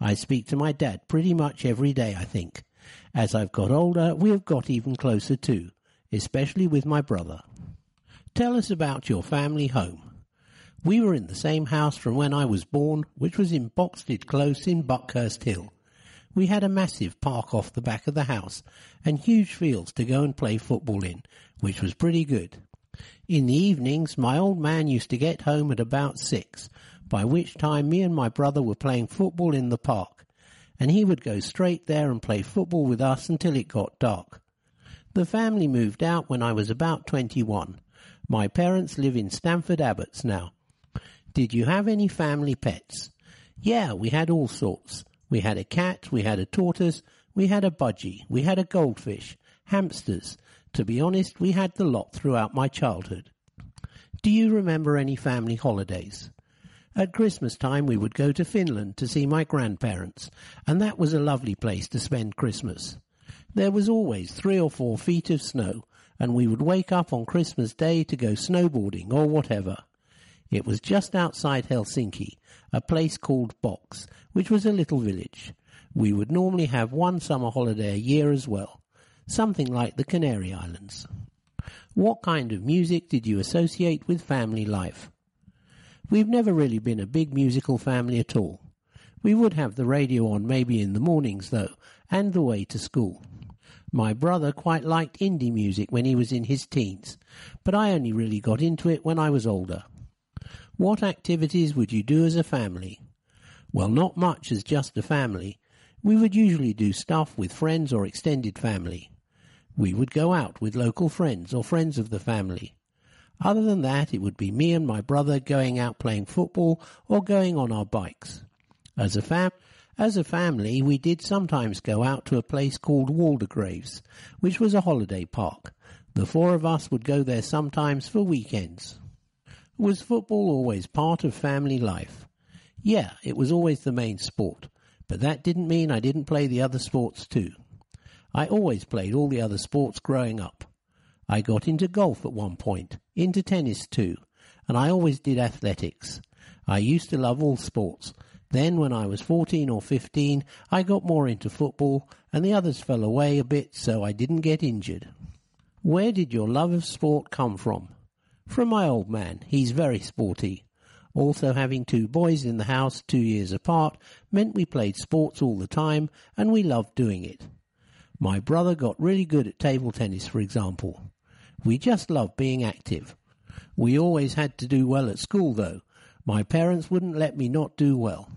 I speak to my dad pretty much every day, I think. As I've got older, we have got even closer too, especially with my brother. Tell us about your family home. We were in the same house from when I was born, which was in Boxted Close in Buckhurst Hill. We had a massive park off the back of the house and huge fields to go and play football in, which was pretty good. In the evenings, my old man used to get home at about six, by which time me and my brother were playing football in the park, and he would go straight there and play football with us until it got dark. The family moved out when I was about 21. My parents live in Stamford Abbots now. Did you have any family pets? Yeah, we had all sorts. We had a cat, we had a tortoise, we had a budgie, we had a goldfish, hamsters. To be honest, we had the lot throughout my childhood. Do you remember any family holidays? At Christmas time we would go to Finland to see my grandparents, and that was a lovely place to spend Christmas. There was always three or four feet of snow, and we would wake up on Christmas Day to go snowboarding or whatever. It was just outside Helsinki, a place called Box, which was a little village. We would normally have one summer holiday a year as well, something like the Canary Islands. What kind of music did you associate with family life? We've never really been a big musical family at all. We would have the radio on maybe in the mornings though, and the way to school. My brother quite liked indie music when he was in his teens, but I only really got into it when I was older. What activities would you do as a family? Well, not much as just a family. We would usually do stuff with friends or extended family. We would go out with local friends or friends of the family. Other than that, it would be me and my brother going out playing football or going on our bikes. As a fam- as a family, we did sometimes go out to a place called Waldegraves, which was a holiday park. The four of us would go there sometimes for weekends. Was football always part of family life? Yeah, it was always the main sport, but that didn't mean I didn't play the other sports too. I always played all the other sports growing up. I got into golf at one point, into tennis too, and I always did athletics. I used to love all sports. Then when I was 14 or 15, I got more into football and the others fell away a bit so I didn't get injured. Where did your love of sport come from? From my old man, he's very sporty. Also having two boys in the house two years apart meant we played sports all the time and we loved doing it. My brother got really good at table tennis, for example. We just loved being active. We always had to do well at school though. My parents wouldn't let me not do well.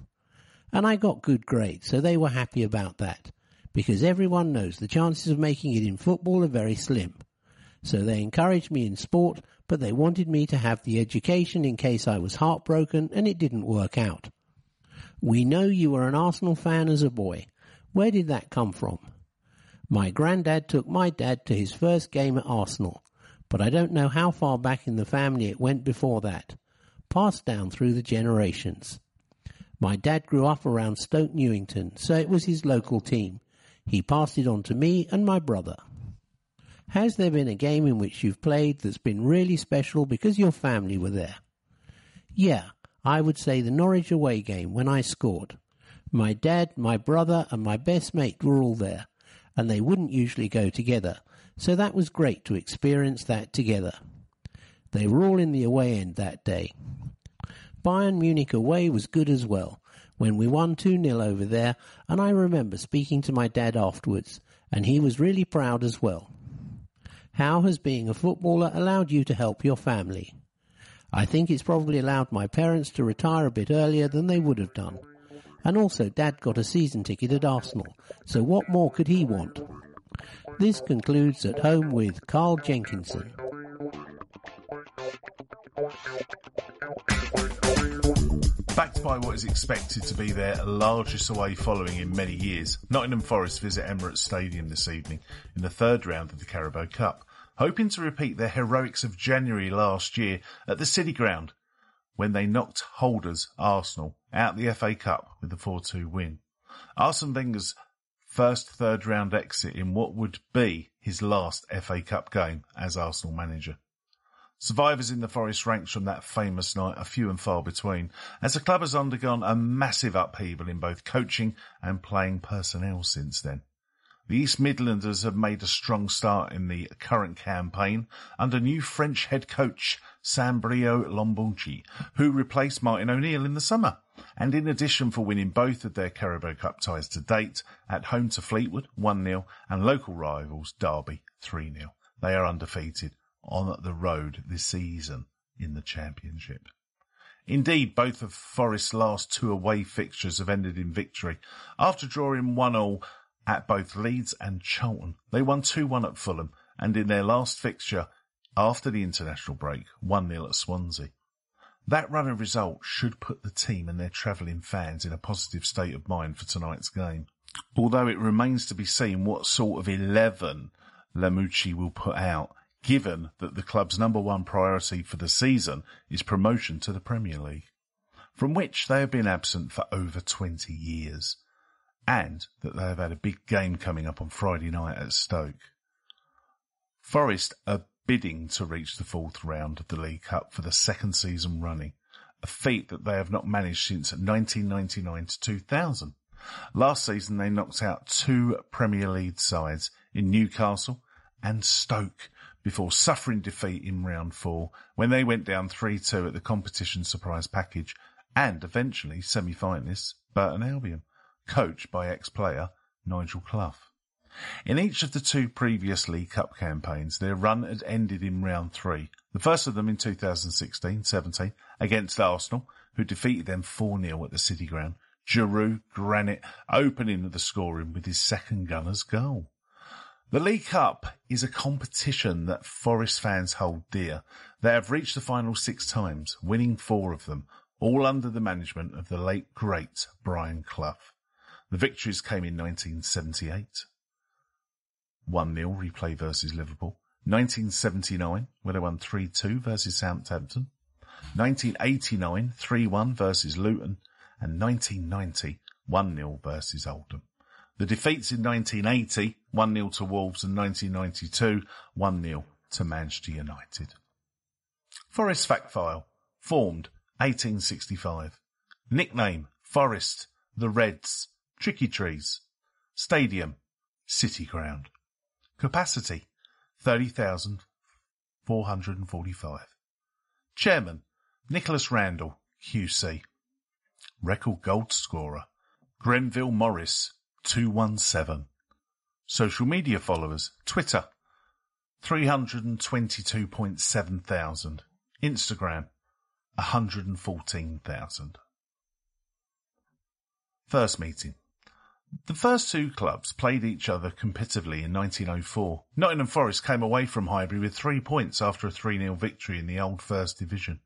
And I got good grades, so they were happy about that. Because everyone knows the chances of making it in football are very slim. So they encouraged me in sport but they wanted me to have the education in case I was heartbroken and it didn't work out. We know you were an Arsenal fan as a boy. Where did that come from? My granddad took my dad to his first game at Arsenal, but I don't know how far back in the family it went before that. Passed down through the generations. My dad grew up around Stoke Newington, so it was his local team. He passed it on to me and my brother. Has there been a game in which you've played that's been really special because your family were there? Yeah, I would say the Norwich away game when I scored. My dad, my brother, and my best mate were all there, and they wouldn't usually go together, so that was great to experience that together. They were all in the away end that day. Bayern Munich away was good as well, when we won 2 0 over there, and I remember speaking to my dad afterwards, and he was really proud as well. How has being a footballer allowed you to help your family? I think it's probably allowed my parents to retire a bit earlier than they would have done. And also, Dad got a season ticket at Arsenal, so what more could he want? This concludes at home with Carl Jenkinson. Backed by what is expected to be their largest away following in many years, Nottingham Forest visit Emirates Stadium this evening in the third round of the Carabao Cup, hoping to repeat their heroics of January last year at the City Ground when they knocked holders Arsenal out the FA Cup with a 4-2 win. Arsene Wenger's first third round exit in what would be his last FA Cup game as Arsenal manager. Survivors in the Forest ranks from that famous night are few and far between, as the club has undergone a massive upheaval in both coaching and playing personnel since then. The East Midlanders have made a strong start in the current campaign under new French head coach Sabri Lamouchi, who replaced Martin O'Neill in the summer. And in addition for winning both of their Carabao Cup ties to date, at home to Fleetwood 1-0 and local rivals Derby 3-0. They are undefeated on the road this season in the championship. Indeed, both of Forest's last two away fixtures have ended in victory. After drawing one all at both Leeds and Charlton, they won 2-1 at Fulham and in their last fixture after the international break, 1-0 at Swansea. That run of results should put the team and their travelling fans in a positive state of mind for tonight's game. Although it remains to be seen what sort of 11 Lamouchi will put out given that the club's number one priority for the season is promotion to the Premier League, from which they have been absent for over 20 years, and that they have had a big game coming up on Friday night at Stoke. Forest are bidding to reach the fourth round of the League Cup for the second season running, a feat that they have not managed since 1999 to 2000. Last season they knocked out two Premier League sides in Newcastle and Stoke before suffering defeat in round four when they went down 3-2 at the competition surprise package and eventually semi-finalists Burton Albion, coached by ex-player Nigel Clough. In each of the two previous League Cup campaigns, their run had ended in round three. The first of them in 2016-17 against Arsenal, who defeated them 4-0 at the City Ground. Giroud Granit opening the scoring with his second gunner's goal. The League Cup is a competition that Forest fans hold dear. They have reached the final six times, winning four of them, all under the management of the late great Brian Clough. The victories came in 1978. 1-0 replay versus Liverpool. 1979, where they won 3-2 versus Southampton. 1989, 3-1 versus Luton. And 1990, 1-0 versus Oldham. The defeats in 1980, 1-0 to Wolves and 1992, 1-0 to Manchester United. Forest Fact File, formed 1865. Nickname, Forest, the Reds, Tricky Trees. Stadium, City Ground. Capacity, 30,445. Chairman, Nicholas Randall, QC. Record gold scorer, Grenville Morris, 217. Social media followers, Twitter, 322.7 thousand. Instagram, 114,000. First meeting. The first two clubs played each other competitively in 1904. Nottingham Forest came away from Highbury with three points after a 3-0 victory in the old First Division.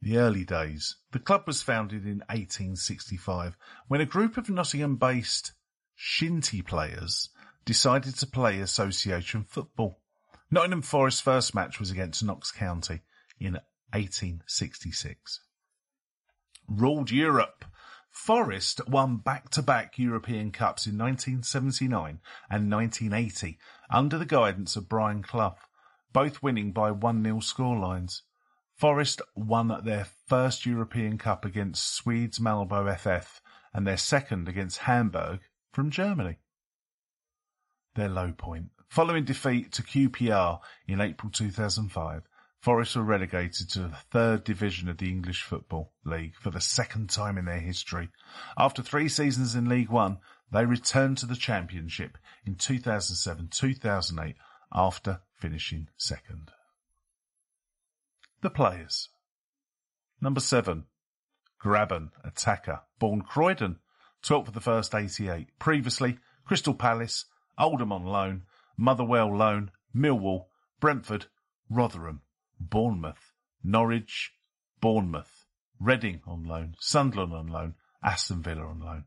The early days. The club was founded in 1865 when a group of Nottingham-based shinty players decided to play association football. Nottingham Forest's first match was against Notts County in 1866. Ruled Europe. Forest won back-to-back European Cups in 1979 and 1980 under the guidance of Brian Clough, both winning by 1-0 scorelines. Forest won their first European Cup against Swedes Malmö FF and their second against Hamburg from Germany. Their low point. Following defeat to QPR in April 2005, Forest were relegated to the third division of the English Football League for the second time in their history. After three seasons in League One, they returned to the Championship in 2007-2008 after finishing second. The players. Number seven, Grabban, attacker, born Croydon, 12th of the first 88. Previously, Crystal Palace, Oldham on loan, Motherwell loan, Millwall, Brentford, Rotherham, Bournemouth, Norwich, Bournemouth, Reading on loan, Sunderland on loan, Aston Villa on loan.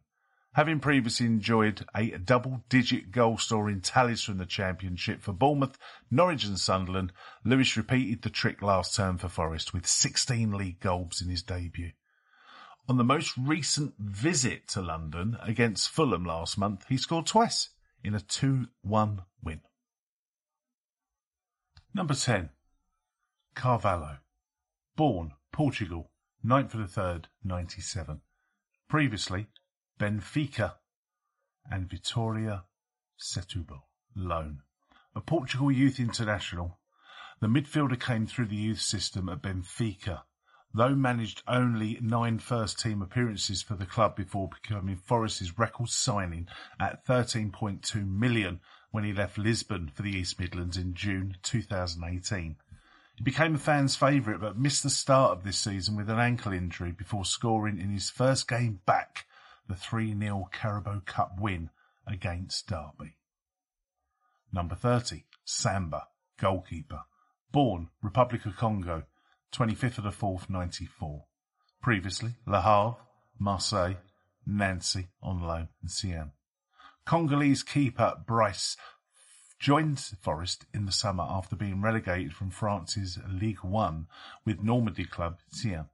Having previously enjoyed a double-digit goal scoring tallies from the Championship for Bournemouth, Norwich and Sunderland, Lewis repeated the trick last term for Forest with 16 league goals in his debut. On the most recent visit to London against Fulham last month, he scored twice in a 2-1 win. Number 10. Carvalho. Born Portugal, 9th of the 3rd, 97. Previously, Benfica and Vitória Setúbal, loan. A Portugal youth international, the midfielder came through the youth system at Benfica, though managed only nine first team appearances for the club before becoming Forest's record signing at 13.2 million when he left Lisbon for the East Midlands in June 2018. He became a fan's favourite but missed the start of this season with an ankle injury before scoring in his first game back the 3-0 Carabao Cup win against Derby. Number 30, Samba, goalkeeper. Born Republic of Congo, 25th of the 4th, 94. Previously, Le Havre, Marseille, Nancy on loan and Siam. Congolese keeper Brice joined Forest in the summer after being relegated from France's Ligue 1 with Normandy club Siam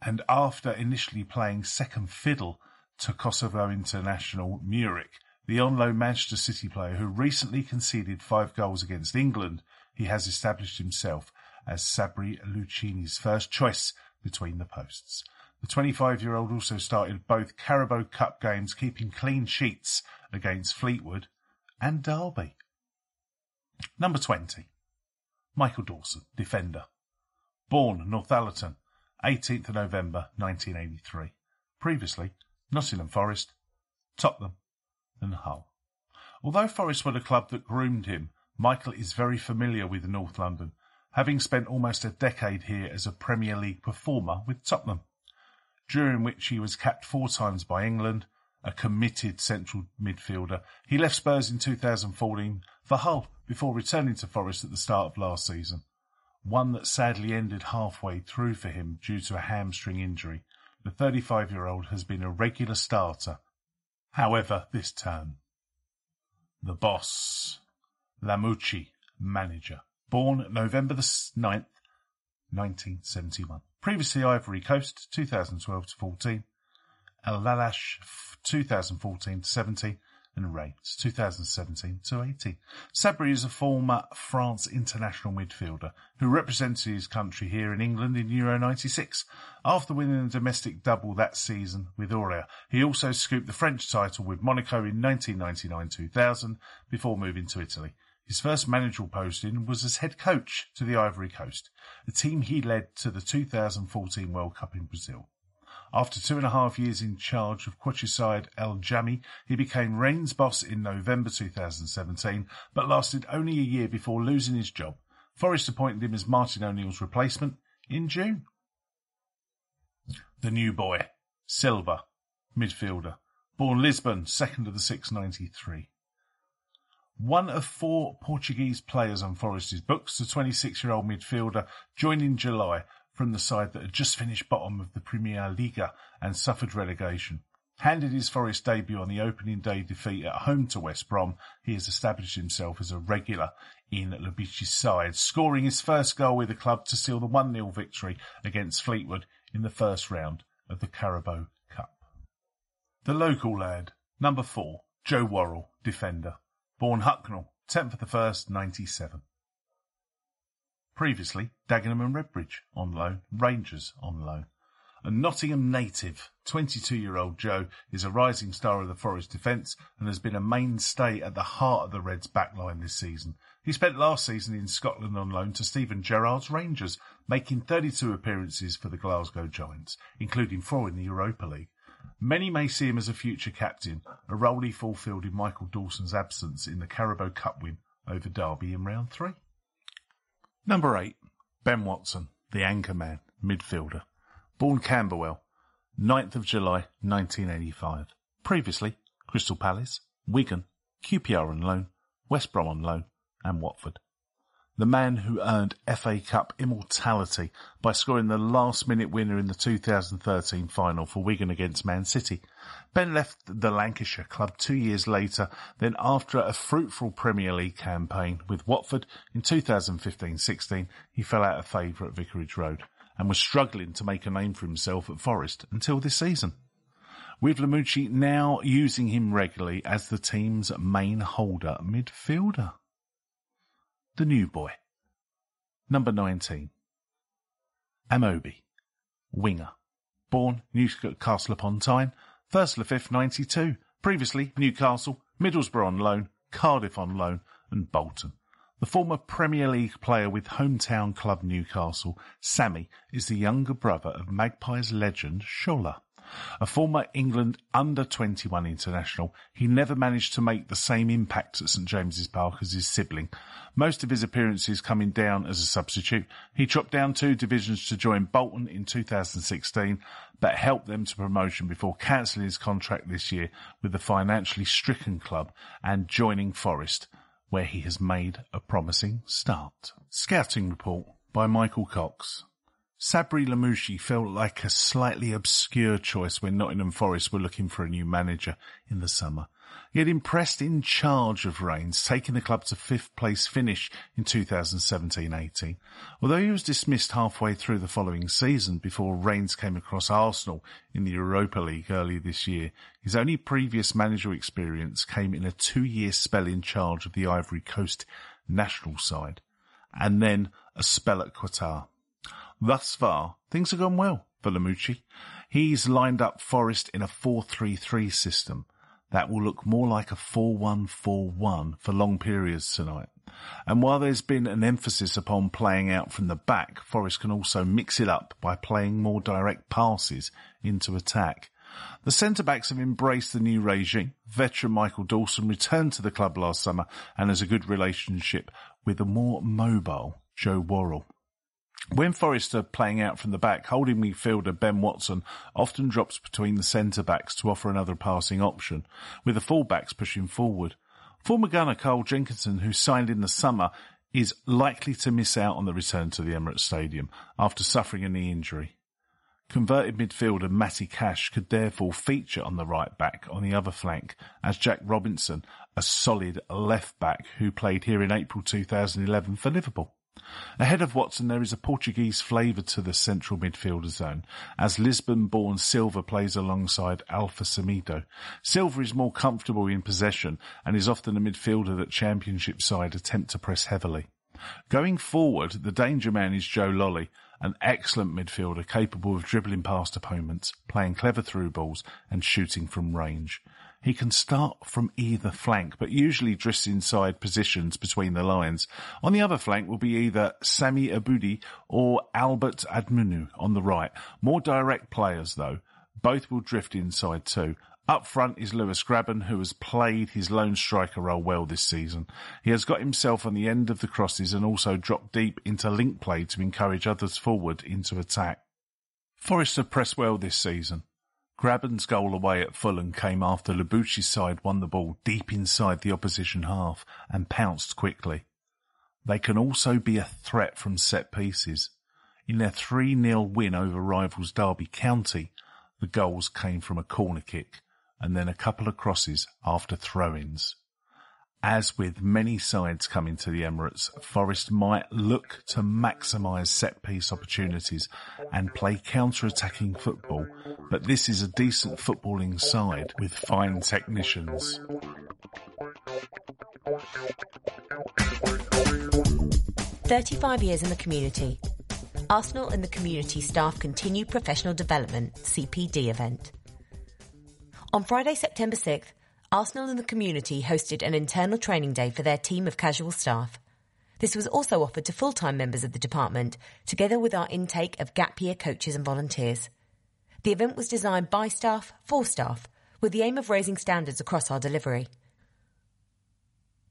and after initially playing second fiddle to Kosovo international Muric, the on-loan Manchester City player who recently conceded five goals against England, he has established himself as Sabri Lamouchi's first choice between the posts. The 25-year-old also started both Carabao Cup games, keeping clean sheets against Fleetwood and Derby. Number 20. Michael Dawson, defender. Born Northallerton, 18th of November 1983. Previously, Nottingham Forest, Tottenham and Hull. Although Forest were the club that groomed him, Michael is very familiar with North London, having spent almost a decade here as a Premier League performer with Tottenham, during which he was capped four times by England, a committed central midfielder. He left Spurs in 2014 for Hull before returning to Forest at the start of last season, one that sadly ended halfway through for him due to a hamstring injury. The 35 year old has been a regular starter. However, this term. The boss. Lamouchi, manager. Born November the 9th, 1971. Previously Ivory Coast, 2012 to 14. El Lalash, 2014 to 17 Reims 2017 to 18. Sabri is a former France international midfielder who represented his country here in England in Euro 96. After winning a domestic double that season with Auxerre, he also scooped the French title with Monaco in 1999-2000 before moving to Italy. His first managerial posting was as head coach to the Ivory Coast, a team he led to the 2014 World Cup in Brazil. After two and a half years in charge of Quchiside El Jami, he became Rennes boss in November 2017, but lasted only a year before losing his job. Forest appointed him as Martin O'Neill's replacement in June. The new boy, Silva, midfielder, born Lisbon, 2nd of the 693. One of four Portuguese players on Forest's books, the 26-year-old midfielder, joined in July from the side that had just finished bottom of the Primeira Liga and suffered relegation. Handed his Forest debut on the opening day defeat at home to West Brom, he has established himself as a regular in Lubitsch's side, scoring his first goal with the club to seal the 1-0 victory against Fleetwood in the first round of the Carabao Cup. The local lad, number four, Joe Worrall, defender, born Hucknall, 10th of the 1st, 97. Previously, Dagenham and Redbridge on loan, Rangers on loan. A Nottingham native, 22-year-old Joe is a rising star of the Forest defence and has been a mainstay at the heart of the Reds' backline this season. He spent last season in Scotland on loan to Steven Gerrard's Rangers, making 32 appearances for the Glasgow Giants, including four in the Europa League. Many may see him as a future captain, a role he fulfilled in Michael Dawson's absence in the Carabao Cup win over Derby in round three. Number eight, Ben Watson, the anchor man, midfielder. Born Camberwell, 9th of July 1985. Previously, Crystal Palace, Wigan, QPR on loan, West Brom on loan, and Watford the man who earned FA Cup immortality by scoring the last minute winner in the 2013 final for Wigan against Man City. Ben left the Lancashire club two years later, then after a fruitful Premier League campaign with Watford in 2015-16, he fell out of favour at Vicarage Road and was struggling to make a name for himself at Forest until this season. With Lamouchi now using him regularly as the team's main holder midfielder. The New Boy. Number 19. Ameobi. Winger. Born Newcastle upon Tyne, 1st of 5th, 92. Previously Newcastle, Middlesbrough on loan, Cardiff on loan, and Bolton. The former Premier League player with hometown club Newcastle, Sammy, is the younger brother of Magpies legend Shola. A former England under-21 international, he never managed to make the same impact at St James's Park as his sibling. Most of his appearances coming down as a substitute. He dropped down two divisions to join Bolton in 2016, but helped them to promotion before cancelling his contract this year with the financially stricken club and joining Forest, where he has made a promising start. Scouting report by Michael Cox. Sabri Lamouchi felt like a slightly obscure choice when Nottingham Forest were looking for a new manager in the summer. He had impressed in charge of Rennes, taking the club to fifth place finish in 2017-18. Although he was dismissed halfway through the following season before Rennes came across Arsenal in the Europa League earlier this year, his only previous manager experience came in a two-year spell in charge of the Ivory Coast national side, and then a spell at Qatar. Thus far, things have gone well for Lamouchi. He's lined up Forest in a 4-3-3 system that will look more like a 4-1-4-1 for long periods tonight. And while there's been an emphasis upon playing out from the back, Forest can also mix it up by playing more direct passes into attack. The centre-backs have embraced the new regime. Veteran Michael Dawson returned to the club last summer and has a good relationship with a more mobile Joe Worrall. When Forest are playing out from the back, holding midfielder Ben Watson often drops between the centre backs to offer another passing option, with the full backs pushing forward. Former gunner Carl Jenkinson, who signed in the summer, is likely to miss out on the return to the Emirates Stadium after suffering a knee injury. Converted midfielder Matty Cash could therefore feature on the right back on the other flank as Jack Robinson, a solid left back who played here in April 2011 for Liverpool. Ahead of Watson, there is a Portuguese flavour to the central midfielder zone, as Lisbon-born Silva plays alongside Alpha Semedo. Silva is more comfortable in possession and is often a midfielder that championship side attempt to press heavily. Going forward, the danger man is Joe Lolley, an excellent midfielder capable of dribbling past opponents, playing clever through balls and shooting from range. He can start from either flank, but usually drifts inside positions between the lines. On the other flank will be either Sami Aboudi or Albert Adomah on the right. More direct players though. Both will drift inside too. Up front is Lewis Grabban, who has played his lone striker role well this season. He has got himself on the end of the crosses and also dropped deep into link play to encourage others forward into attack. Forest have pressed well this season. Grabban's goal away at Fulham came after Lamouchi's side won the ball deep inside the opposition half and pounced quickly. They can also be a threat from set pieces. In their 3-0 win over rivals Derby County, the goals came from a corner kick and then a couple of crosses after throw-ins. As with many sides coming to the Emirates, Forest might look to maximise set piece opportunities and play counter-attacking football, but this is a decent footballing side with fine technicians. Thirty-five years in the community. Arsenal and the Community Staff Continue Professional Development CPD event. On Friday, September 6th, Arsenal and the Community hosted an internal training day for their team of casual staff. This was also offered to full-time members of the department, together with our intake of gap year coaches and volunteers. The event was designed by staff for staff, with the aim of raising standards across our delivery.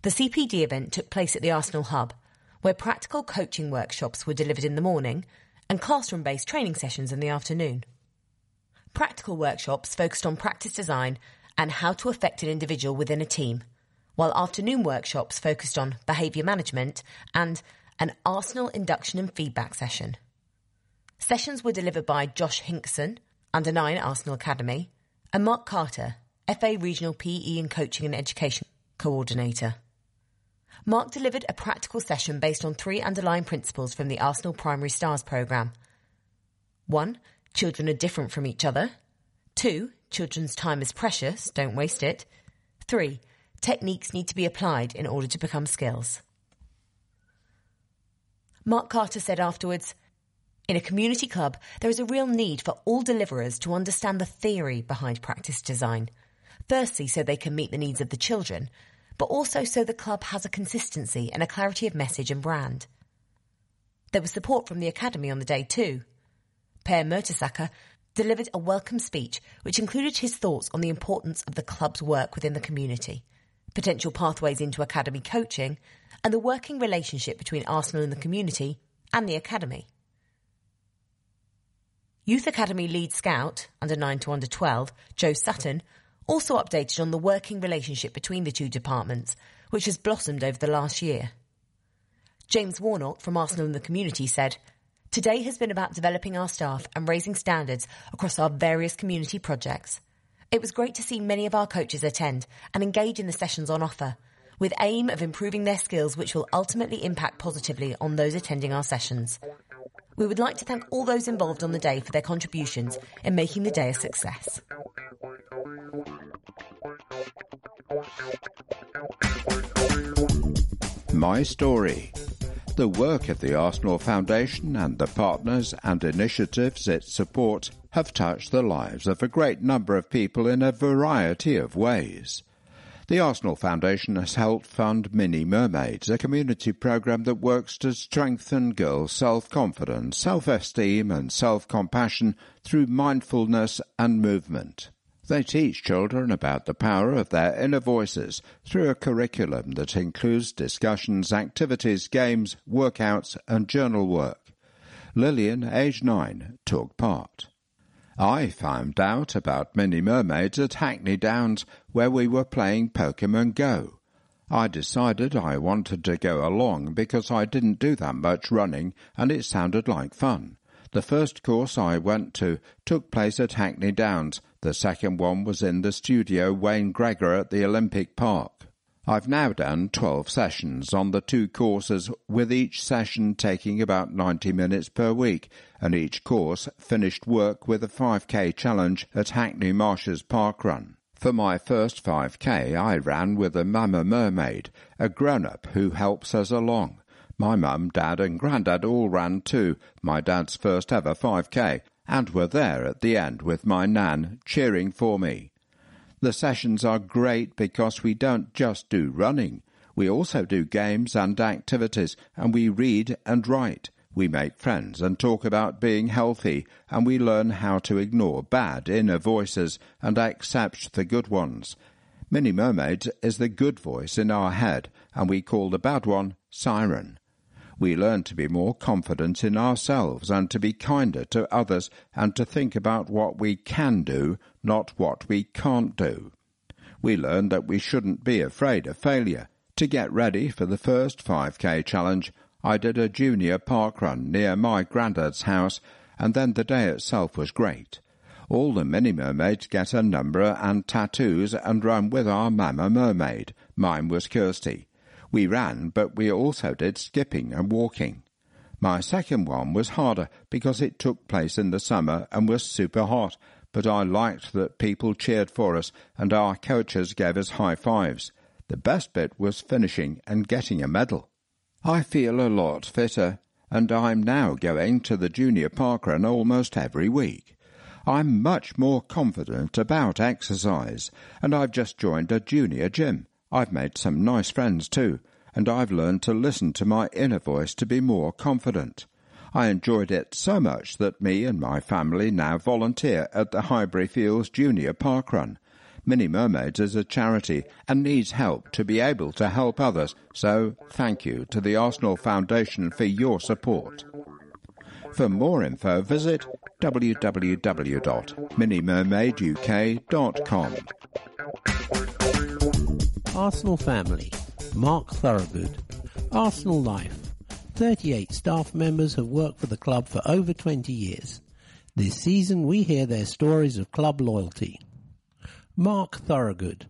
The CPD event took place at the Arsenal Hub, where practical coaching workshops were delivered in the morning and classroom based training sessions in the afternoon. Practical workshops focused on practice design and how to affect an individual within a team, while afternoon workshops focused on behaviour management and an Arsenal induction and feedback session. Sessions were delivered by Josh Hinkson, Under 9 Arsenal Academy, and Mark Carter, FA Regional PE and Coaching and Education Coordinator. Mark delivered a practical session based on three underlying principles from the Arsenal Primary Stars programme. One, children are different from each other. Two, children's time is precious, don't waste it. Three, techniques need to be applied in order to become skills. Mark Carter said afterwards, in a community club, there is a real need for all deliverers to understand the theory behind practice design. Firstly, so they can meet the needs of the children, but also so the club has a consistency and a clarity of message and brand. There was support from the Academy on the day too. Per Mertesacker delivered a welcome speech which included his thoughts on the importance of the club's work within the community, potential pathways into academy coaching, and the working relationship between Arsenal and the community and the academy. Youth Academy lead scout, under 9 to under 12, Joe Sutton, also updated on the working relationship between the two departments, which has blossomed over the last year. James Warnock from Arsenal and the Community said, Today has been about developing our staff and raising standards across our various community projects. It was great to see many of our coaches attend and engage in the sessions on offer, with aim of improving their skills which will ultimately impact positively on those attending our sessions. We would like to thank all those involved on the day for their contributions in making the day a success. My story. The work of the Arsenal Foundation and the partners and initiatives it supports have touched the lives of a great number of people in a variety of ways. The Arsenal Foundation has helped fund Mini Mermaids, a community program that works to strengthen girls' self-confidence, self-esteem and self-compassion through mindfulness and movement. They teach children about the power of their inner voices through a curriculum that includes discussions, activities, games, workouts, and journal work. Lillian, age nine, took part. I found out about Mini Mermaids at Hackney Downs where we were playing Pokemon Go. I decided I wanted to go along because I didn't do that much running and it sounded like fun. The first course I went to took place at Hackney Downs. The second one was in the studio Wayne Gregor at the Olympic Park. I've now done 12 sessions on the two courses, with each session taking about 90 minutes per week, and each course finished work with a 5k challenge at Hackney Marshes Park Run. For my first 5k, I ran with a Mama Mermaid, a grown-up who helps us along. My mum, dad, and granddad all ran too, my dad's first ever 5k, and were there at the end with my nan cheering for me. The sessions are great because we don't just do running. We also do games and activities, and we read and write. We make friends and talk about being healthy, and we learn how to ignore bad inner voices and accept the good ones. Mini Mermaids is the good voice in our head, and we call the bad one Siren we learn to be more confident in ourselves and to be kinder to others and to think about what we can do, not what we can't do. We learn that we shouldn't be afraid of failure. To get ready for the first 5k challenge, I did a junior park run near my granddad's house, and then the day itself was great. All the mini mermaids get a number and tattoos and run with our Mama Mermaid. Mine was Kirsty. We ran, but we also did skipping and walking. My second one was harder because it took place in the summer and was super hot, but I liked that people cheered for us and our coaches gave us high fives. The best bit was finishing and getting a medal. I feel a lot fitter. and I'm now going to the junior parkrun almost every week. I'm much more confident about exercise, and I've just joined a junior gym. I've made some nice friends too, and I've learned to listen to my inner voice to be more confident. I enjoyed it so much that me and my family now volunteer at the Highbury Fields Junior Parkrun. Mini Mermaids is a charity and needs help to be able to help others, so thank you to the Arsenal Foundation for your support. For more info, visit www.minimermaiduk.com. Arsenal Family, Mark Thorogood, Arsenal Life. 38 staff members have worked for the club for over 20 years. This season we hear their stories of club loyalty. Mark Thorogood,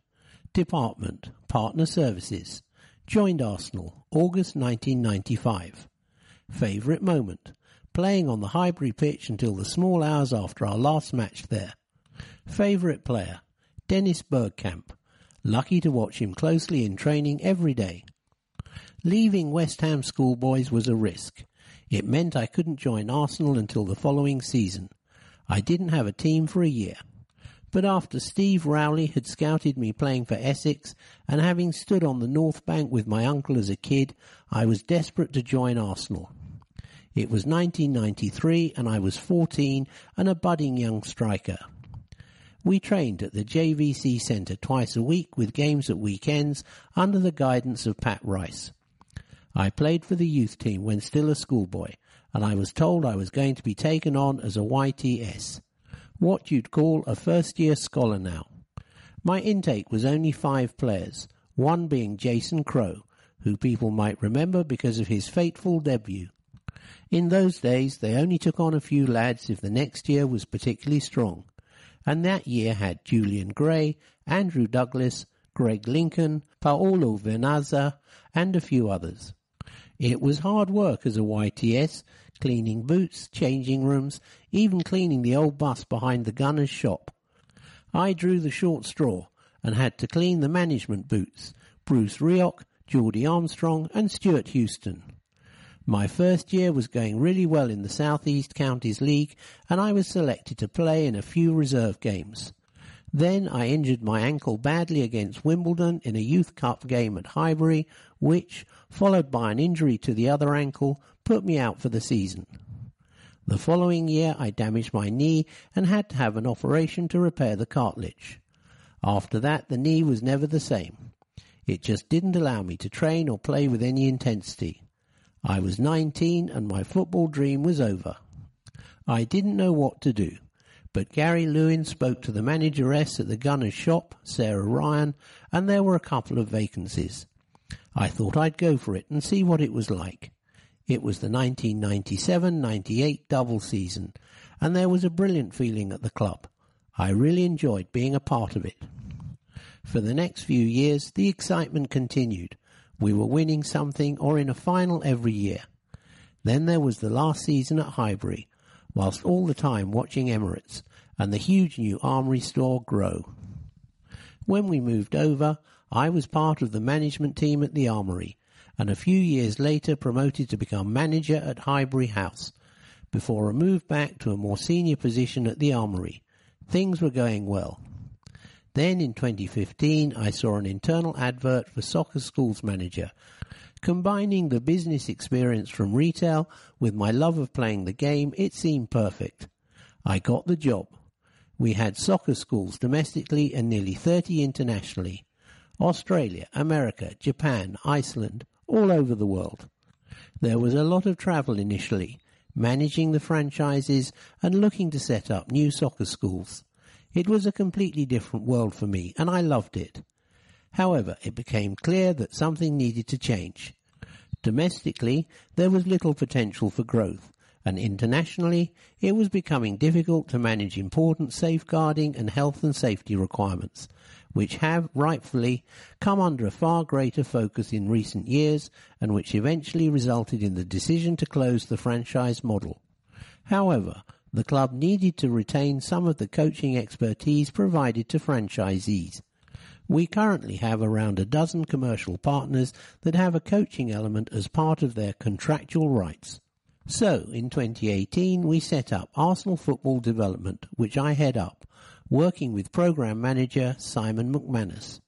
Department, Partner Services, joined Arsenal August 1995. Favourite moment, playing on the Highbury pitch until the small hours after our last match there. Favourite player, Dennis Bergkamp, lucky to watch him closely in training every day. Leaving West Ham schoolboys was a risk. It meant I couldn't join Arsenal until the following season. I didn't have a team for a year. But after Steve Rowley had scouted me playing for Essex and having stood on the North Bank with my uncle as a kid, I was desperate to join Arsenal. It was 1993 and I was 14 and a budding young striker. We trained at the JVC Centre twice a week with games at weekends under the guidance of Pat Rice. I played for the youth team when still a schoolboy, and I was told I was going to be taken on as a YTS, what you'd call a first year scholar now. My intake was only five players, one being Jason Crowe, who people might remember because of his fateful debut. In those days, they only took on a few lads if the next year was particularly strong, and that year had Julian Gray, Andrew Douglas, Greg Lincoln, Paolo Vernazza, and a few others. It was hard work as a YTS, cleaning boots, changing rooms, even cleaning the old bus behind the gunner's shop. I drew the short straw and had to clean the management boots, Bruce Rioch, Geordie Armstrong and Stewart Houston. My first year was going really well in the South East Counties League and I was selected to play in a few reserve games. Then I injured my ankle badly against Wimbledon in a Youth Cup game at Highbury, which, followed by an injury to the other ankle, put me out for the season. The following year I damaged my knee and had to have an operation to repair the cartilage. After that the knee was never the same. It just didn't allow me to train or play with any intensity. I was 19 and my football dream was over. I didn't know what to do. But Gary Lewin spoke to the manageress at the gunner's shop, Sarah Ryan, and there were a couple of vacancies. I thought I'd go for it and see what it was like. It was the 1997-98 double season, and there was a brilliant feeling at the club. I really enjoyed being a part of it. For the next few years, the excitement continued. We were winning something or in a final every year. Then there was the last season at Highbury, whilst all the time watching Emirates and the huge new armory store grow. When we moved over, I was part of the management team at the armory and a few years later promoted to become manager at Highbury House before a move back to a more senior position at the armory. Things were going well. Then in 2015 I saw an internal advert for soccer schools manager Combining the business experience from retail with my love of playing the game, it seemed perfect. I got the job. We had soccer schools domestically and nearly 30 internationally. Australia, America, Japan, Iceland, all over the world. There was a lot of travel initially, managing the franchises and looking to set up new soccer schools. It was a completely different world for me and I loved it. However, it became clear that something needed to change. Domestically, there was little potential for growth, and internationally, it was becoming difficult to manage important safeguarding and health and safety requirements, which have, rightfully, come under a far greater focus in recent years and which eventually resulted in the decision to close the franchise model. However, the club needed to retain some of the coaching expertise provided to franchisees, we currently have around a dozen commercial partners that have a coaching element as part of their contractual rights. So, in 2018, we set up Arsenal Football Development, which I head up, working with Programme Manager Simon McManus.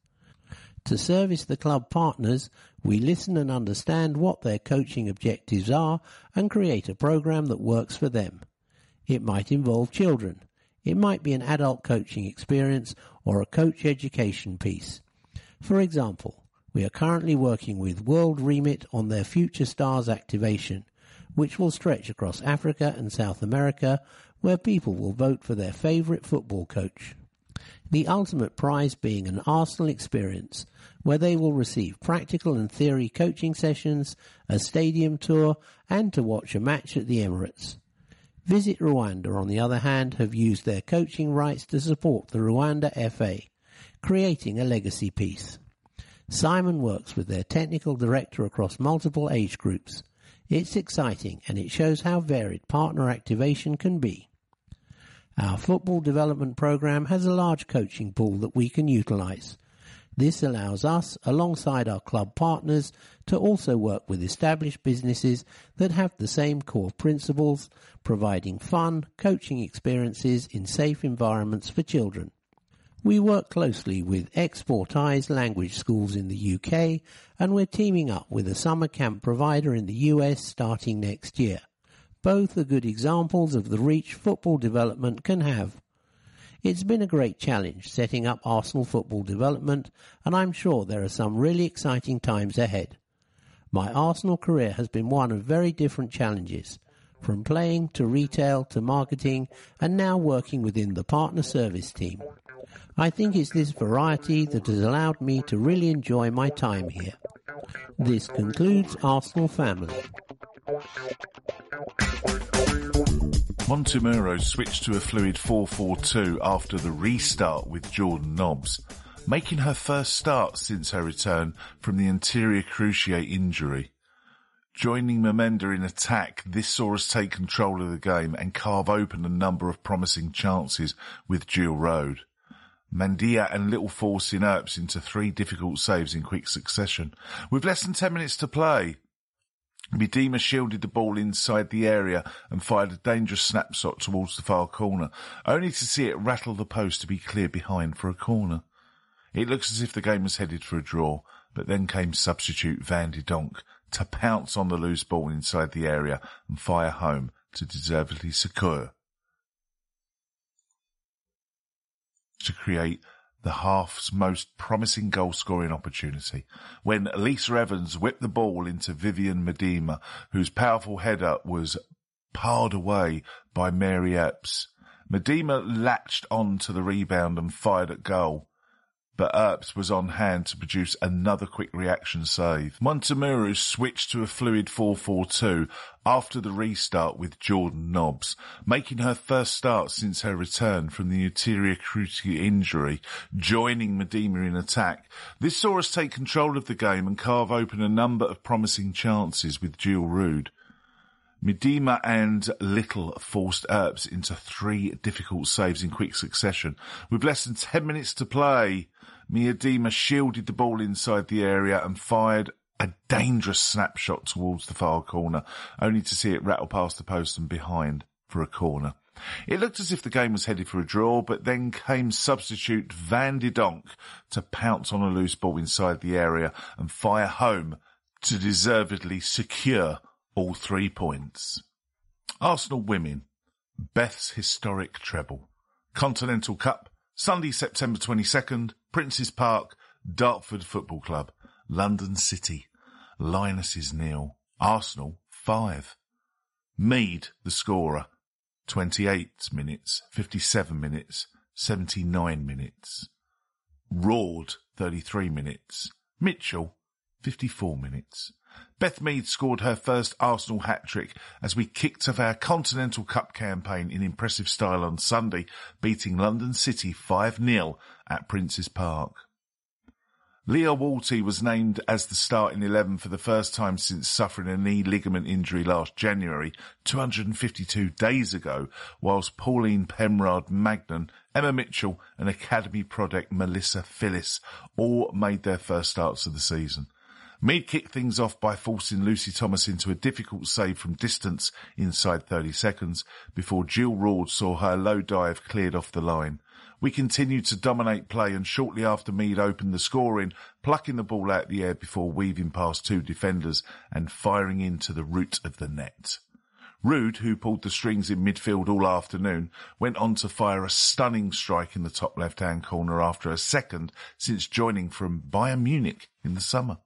To service the club partners, we listen and understand what their coaching objectives are and create a program that works for them. It might involve children. It might be an adult coaching experience or a coach education piece. For example, we are currently working with World Remit on their Future Stars activation, which will stretch across Africa and South America, where people will vote for their favourite football coach. The ultimate prize being an Arsenal experience, where they will receive practical and theory coaching sessions, a stadium tour, and to watch a match at the Emirates. Visit Rwanda, on the other hand, have used their coaching rights to support the Rwanda FA, creating a legacy piece. Simon works with their technical director across multiple age groups. It's exciting and it shows how varied partner activation can be. Our football development program has a large coaching pool that we can utilize. This allows us, alongside our club partners, to also work with established businesses that have the same core principles, providing fun, coaching experiences in safe environments for children. We work closely with Exportise language schools in the UK and we're teaming up with a summer camp provider in the US starting next year. Both are good examples of the reach football development can have. It's been a great challenge setting up Arsenal football development and I'm sure there are some really exciting times ahead. My Arsenal career has been one of very different challenges, from playing to retail to marketing and now working within the partner service team. I think it's this variety that has allowed me to really enjoy my time here. This concludes Arsenal Family. Montemurro switched to a fluid 4-4-2 after the restart with Jordan Nobbs, making her first start since her return from the anterior cruciate injury. Joining Miedema in attack, this saw us take control of the game and carve open a number of promising chances with Jill Roord. Miedema and Little forcing Earps into three difficult saves in quick succession. With less than 10 minutes to play, Miedema shielded the ball inside the area and fired a dangerous snapshot towards the far corner, only to see it rattle the post to be cleared behind for a corner. It looks as if the game was headed for a draw, but then came substitute Van de Donk to pounce on the loose ball inside the area and fire home to deservedly secure to create the half's most promising goal scoring opportunity when Lisa Evans whipped the ball into Vivianne Miedema, whose powerful header was parred away by Mary Earps. Miedema latched on to the rebound and fired at goal but Earps was on hand to produce another quick reaction save. Montemurro switched to a fluid 4-4-2 after the restart with Jordan Nobbs, making her first start since her return from the anterior cruciate injury, joining Miedema in attack. This saw us take control of the game and carve open a number of promising chances with Jill Roord. Miedema and Little forced Earps into three difficult saves in quick succession. With less than 10 minutes to play, Miedema shielded the ball inside the area and fired a dangerous snapshot towards the far corner, only to see it rattle past the post and behind for a corner. It looked as if the game was headed for a draw, but then came substitute Van de Donk to pounce on a loose ball inside the area and fire home to deservedly secure all three points. Arsenal women, Beth's historic treble. Continental Cup, Sunday, September 22nd, Prince's Park, Dartford Football Club, London City. Lionesses nil. Arsenal five. Mead, the scorer, 28 minutes, 57 minutes, 79 minutes. Roord, 33 minutes. Mitchell, 54 minutes. Beth Mead scored her first Arsenal hat-trick as we kicked off our Continental Cup campaign in impressive style on Sunday, beating London City 5-0 at Prince's Park. Lia Wälti was named as the starting 11 for the first time since suffering a knee ligament injury last January, 252 days ago, whilst Pauline Peyraud-Magnin, Emma Mitchell and Academy product Melisa Filis all made their first starts of the season. Mead kicked things off by forcing Lucy Thomas into a difficult save from distance inside 30 seconds before Jill Roord saw her low dive cleared off the line. We continued to dominate play and shortly after Mead opened the scoring, plucking the ball out the air before weaving past two defenders and firing into the root of the net. Roord, who pulled the strings in midfield all afternoon, went on to fire a stunning strike in the top left-hand corner after a second since joining from Bayern Munich in the summer.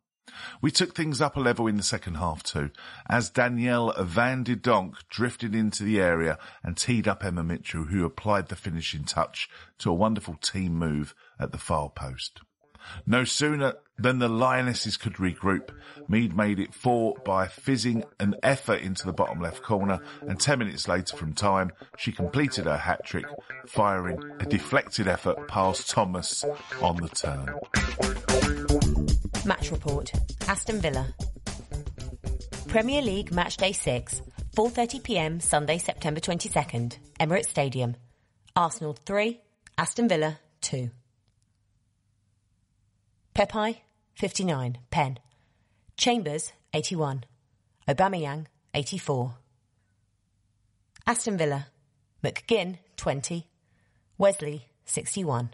We took things up a level in the second half too, as Danielle Van de Donk drifted into the area and teed up Emma Mitchell, who applied the finishing touch to a wonderful team move at the far post. No sooner than the Lionesses could regroup, Mead made it four by fizzing an effort into the bottom left corner, and ten minutes later from time, she completed her hat trick, firing a deflected effort past Thomas on the turn. Match report. Aston Villa. Premier League Match Day 6, 4.30pm Sunday, September 22nd, Emirates Stadium. Arsenal 3, Aston Villa 2. Pepe, 59, Pen. Chambers, 81. Aubameyang, 84. Aston Villa. McGinn, 20. Wesley, 61.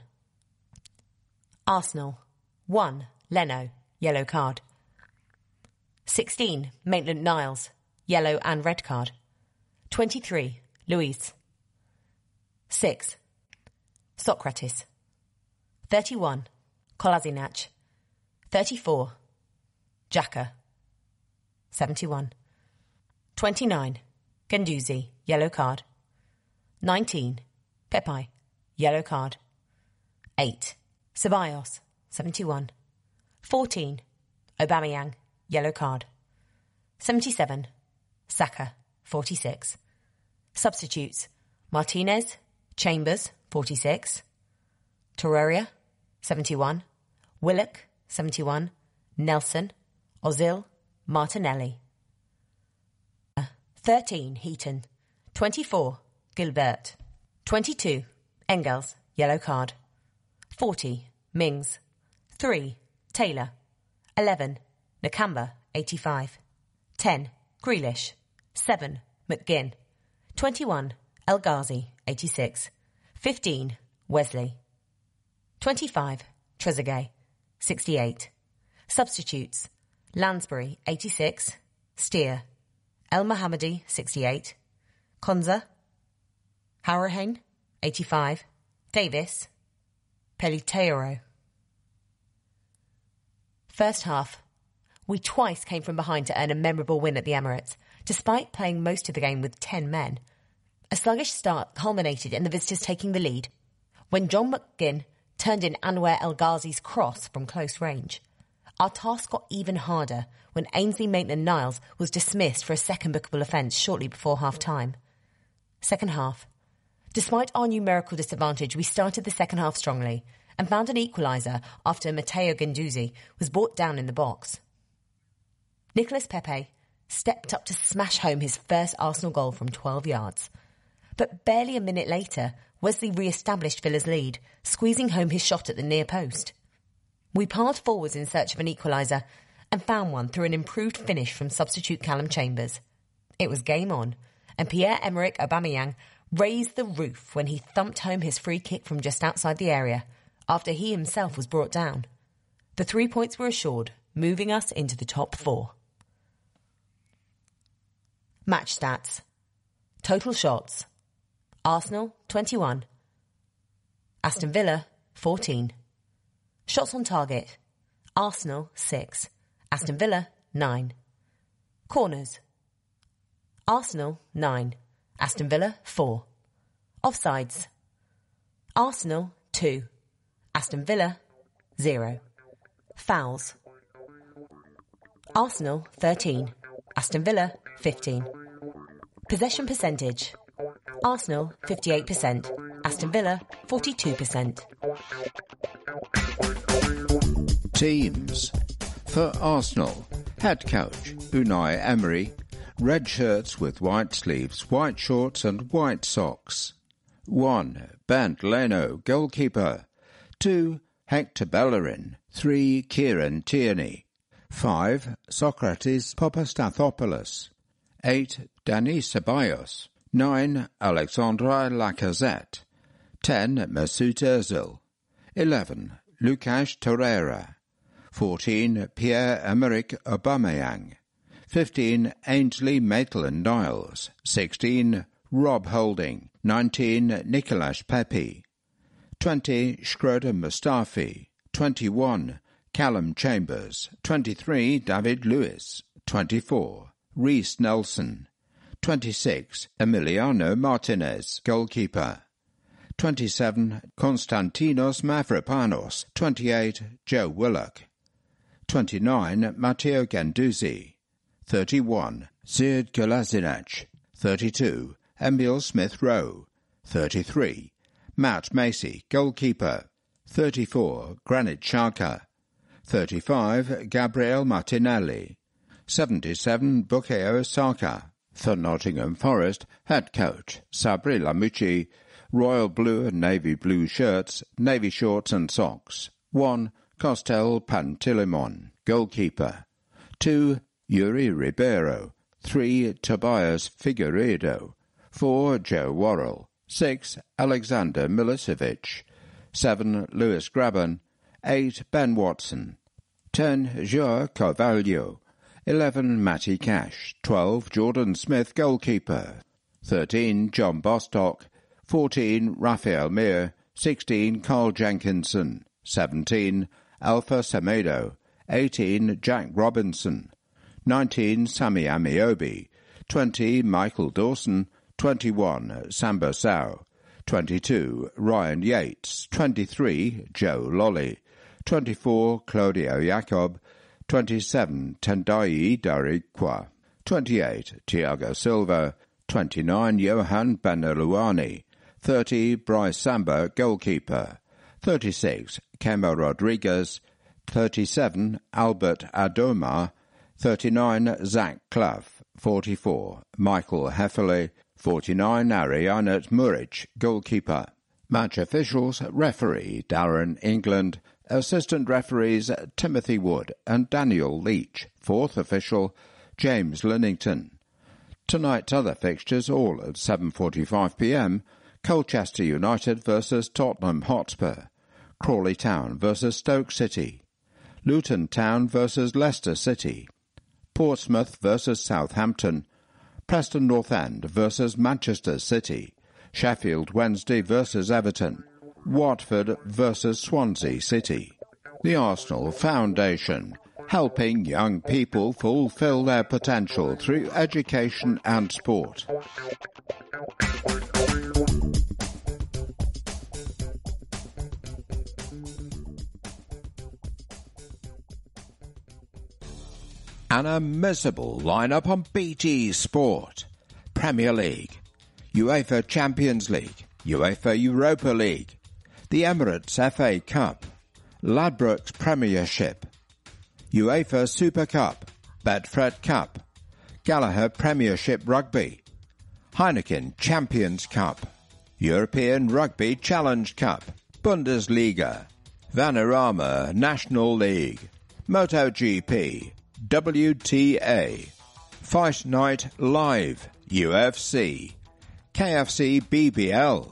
Arsenal. 1. Leno, yellow card. 16. Maitland Niles, yellow and red card. 23. Luiz. 6. Sokratis. 31. Kolasinac. 34. Xhaka. 71. 29. Guendouzi, yellow card. 19. Pepe, yellow card. 8. Ceballos, 71. 14. Aubameyang, yellow card. 77. Saka, 46. Substitutes. Martinez, Chambers, 46. Torreira, 71. Willock, 71. Nelson, Ozil, Martinelli. 13. Heaton. 24. Gilbert. 22. Engels, yellow card. 40. Mings. 3. Taylor. 11. Nakamba, 85. 10. Grealish. 7. McGinn. 21. El Ghazi, 86. 15. Wesley. 25. Trezeguet, 68. Substitutes. Lansbury, 86. Steer. El Mohamady, 68. Konsa. Hourihane, 85. Davis. Peliteiro. First half. We twice came from behind to earn a memorable win at the Emirates, despite playing most of the game with 10 men. A sluggish start culminated in the visitors taking the lead when John McGinn turned in Anwar El Ghazi's cross from close range. Our task got even harder when Ainsley Maitland Niles was dismissed for a second bookable offence shortly before half time. Second half. Despite our numerical disadvantage, we started the second half strongly and found an equaliser after Matteo Guendouzi was brought down in the box. Nicolas Pepe stepped up to smash home his first Arsenal goal from 12 yards. But barely a minute later, Wesley re-established Villa's lead, squeezing home his shot at the near post. We passed forwards in search of an equaliser and found one through an improved finish from substitute Callum Chambers. It was game on, and Pierre-Emerick Aubameyang raised the roof when he thumped home his free kick from just outside the area after he himself was brought down. The three points were assured, moving us into the top four. Match stats. Total shots. Arsenal, 21. Aston Villa, 14. Shots on target. Arsenal, 6. Aston Villa, 9. Corners. Arsenal, 9. Aston Villa, 4. Offsides. Arsenal, 2. Aston Villa, 0. Fouls. Arsenal, 13. Aston Villa, 15. Possession percentage. Arsenal 58%, Aston Villa 42%. Teams. For Arsenal, head coach Unai Emery, red shirts with white sleeves, white shorts and white socks. 1. Bernd Leno, goalkeeper. 2. Hector Bellerin. 3. Kieran Tierney. 5. Sokratis Papastathopoulos. 8. Denis Ceballos. 9. Alexandre Lacazette. 10. Mesut Ozil. 11. Lucas Torreira. 14. Pierre-Emerick Aubameyang. 15. Ainsley Maitland-Niles. 16. Rob Holding. 19. Nicolas Pepe. 20. Shkodran Mustafi. 21. Callum Chambers. 23. David Luiz. 24. Reiss Nelson. 26. Emiliano Martinez, goalkeeper. 27. Konstantinos Mavropanos. 28. Joe Willock. 29. Matteo Guendouzi, 31. Sead Kolasinac. 32. Emile Smith Rowe. 33. Matt Macey, goalkeeper. 34. Granit Xhaka. 35. Gabriel Martinelli. 77. Bukayo Saka. For Nottingham Forest, head coach Sabri Lamouchi. Royal blue and navy blue shirts, navy shorts and socks. 1. Costel Pantilimon, goalkeeper. 2. Yuri Ribeiro. 3. Tobias Figueiredo. 4. Joe Worrall. 6. Alexander Milosevic. 7. Lewis Grabban, 8. Ben Watson. 10. Joao Carvalho. 11. Matty Cash. 12. Jordan Smith, goalkeeper. 13. John Bostock. 14. Raphael Mir. 16. Carl Jenkinson. 17. Alpha Semedo. 18. Jack Robinson. 19. Sammy Ameobi. 20. Michael Dawson. 21. Samba Sow. 22. Ryan Yates. 23. Joe Lolley. 24. Claudio Yacob. 27. Tendai Darikwa. 28. Tiago Silva. 29. Yohan Benalouane. 30. Brice Samba, goalkeeper. 36. Kemo Rodriguez. 37. Albert Adomah. 39. Zach Clough. 44. Michael Hefele. 49. Arijanet Muric, goalkeeper. Match officials, referee Darren England, assistant referees Timothy Wood and Daniel Leach, fourth official James Linnington. Tonight's other fixtures all at 7:45 p.m. Colchester United versus Tottenham Hotspur, Crawley Town versus Stoke City, Luton Town versus Leicester City, Portsmouth versus Southampton, Preston North End versus Manchester City, Sheffield Wednesday versus Everton, Watford versus Swansea City. The Arsenal Foundation, helping young people fulfill their potential through education and sport. An admissible lineup on BT Sport. Premier League, UEFA Champions League, UEFA Europa League, the Emirates FA Cup, Ladbrokes Premiership, UEFA Super Cup, Betfred Cup, Gallagher Premiership Rugby, Heineken Champions Cup, European Rugby Challenge Cup, Bundesliga, Vanarama National League, MotoGP, WTA, Fight Night Live, UFC, KFC BBL,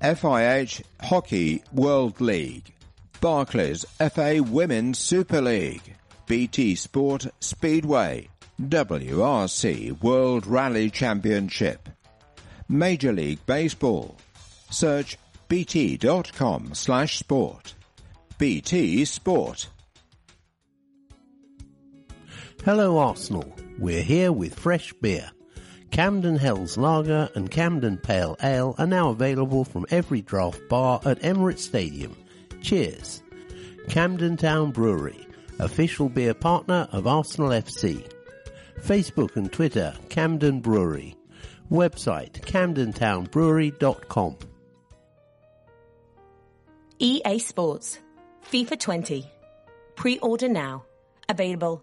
FIH Hockey World League, Barclays FA Women's Super League, BT Sport Speedway, WRC World Rally Championship, Major League Baseball. Search bt.com slash sport. BT Sport. Hello Arsenal, we're here with fresh beer. Camden Hells Lager and Camden Pale Ale are now available from every draft bar at Emirates Stadium. Cheers. Camden Town Brewery, official beer partner of Arsenal FC. Facebook and Twitter, Camden Brewery. Website, camdentownbrewery.com. EA Sports. FIFA 20. Pre-order now. Available